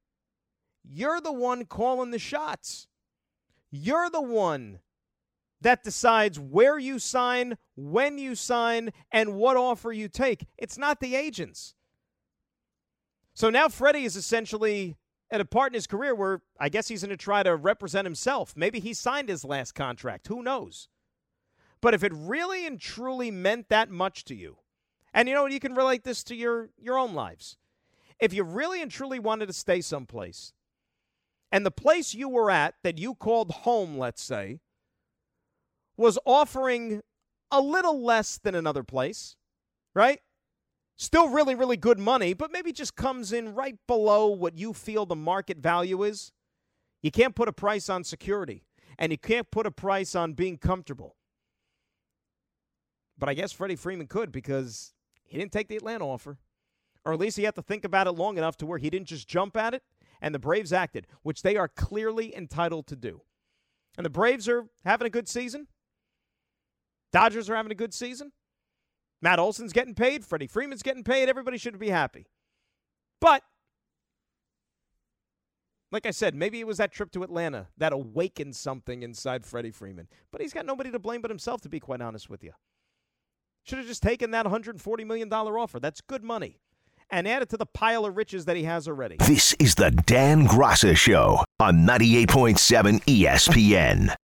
You're the one calling the shots. You're the one that decides where you sign, when you sign, and what offer you take. It's not the agents. So now Freddie is essentially at a part in his career where I guess he's going to try to represent himself. Maybe he signed his last contract. Who knows? But if it really and truly meant that much to you, and you know, you can relate this to your, your own lives. If you really and truly wanted to stay someplace, and the place you were at that you called home, let's say, was offering a little less than another place, right? Still really, really good money, but maybe just comes in right below what you feel the market value is. You can't put a price on security, and you can't put a price on being comfortable. But I guess Freddie Freeman could because he didn't take the Atlanta offer. Or at least he had to think about it long enough to where he didn't just jump at it and the Braves acted, which they are clearly entitled to do. And the Braves are having a good season. Dodgers are having a good season. Matt Olson's getting paid. Freddie Freeman's getting paid. Everybody should be happy. But, like I said, maybe it was that trip to Atlanta that awakened something inside Freddie Freeman. But he's got nobody to blame but himself, to be quite honest with you. Should have just taken that $140 million offer. That's good money and add it to the pile of riches that he has already. This is the Dan Graca Show on 98.7 ESPN.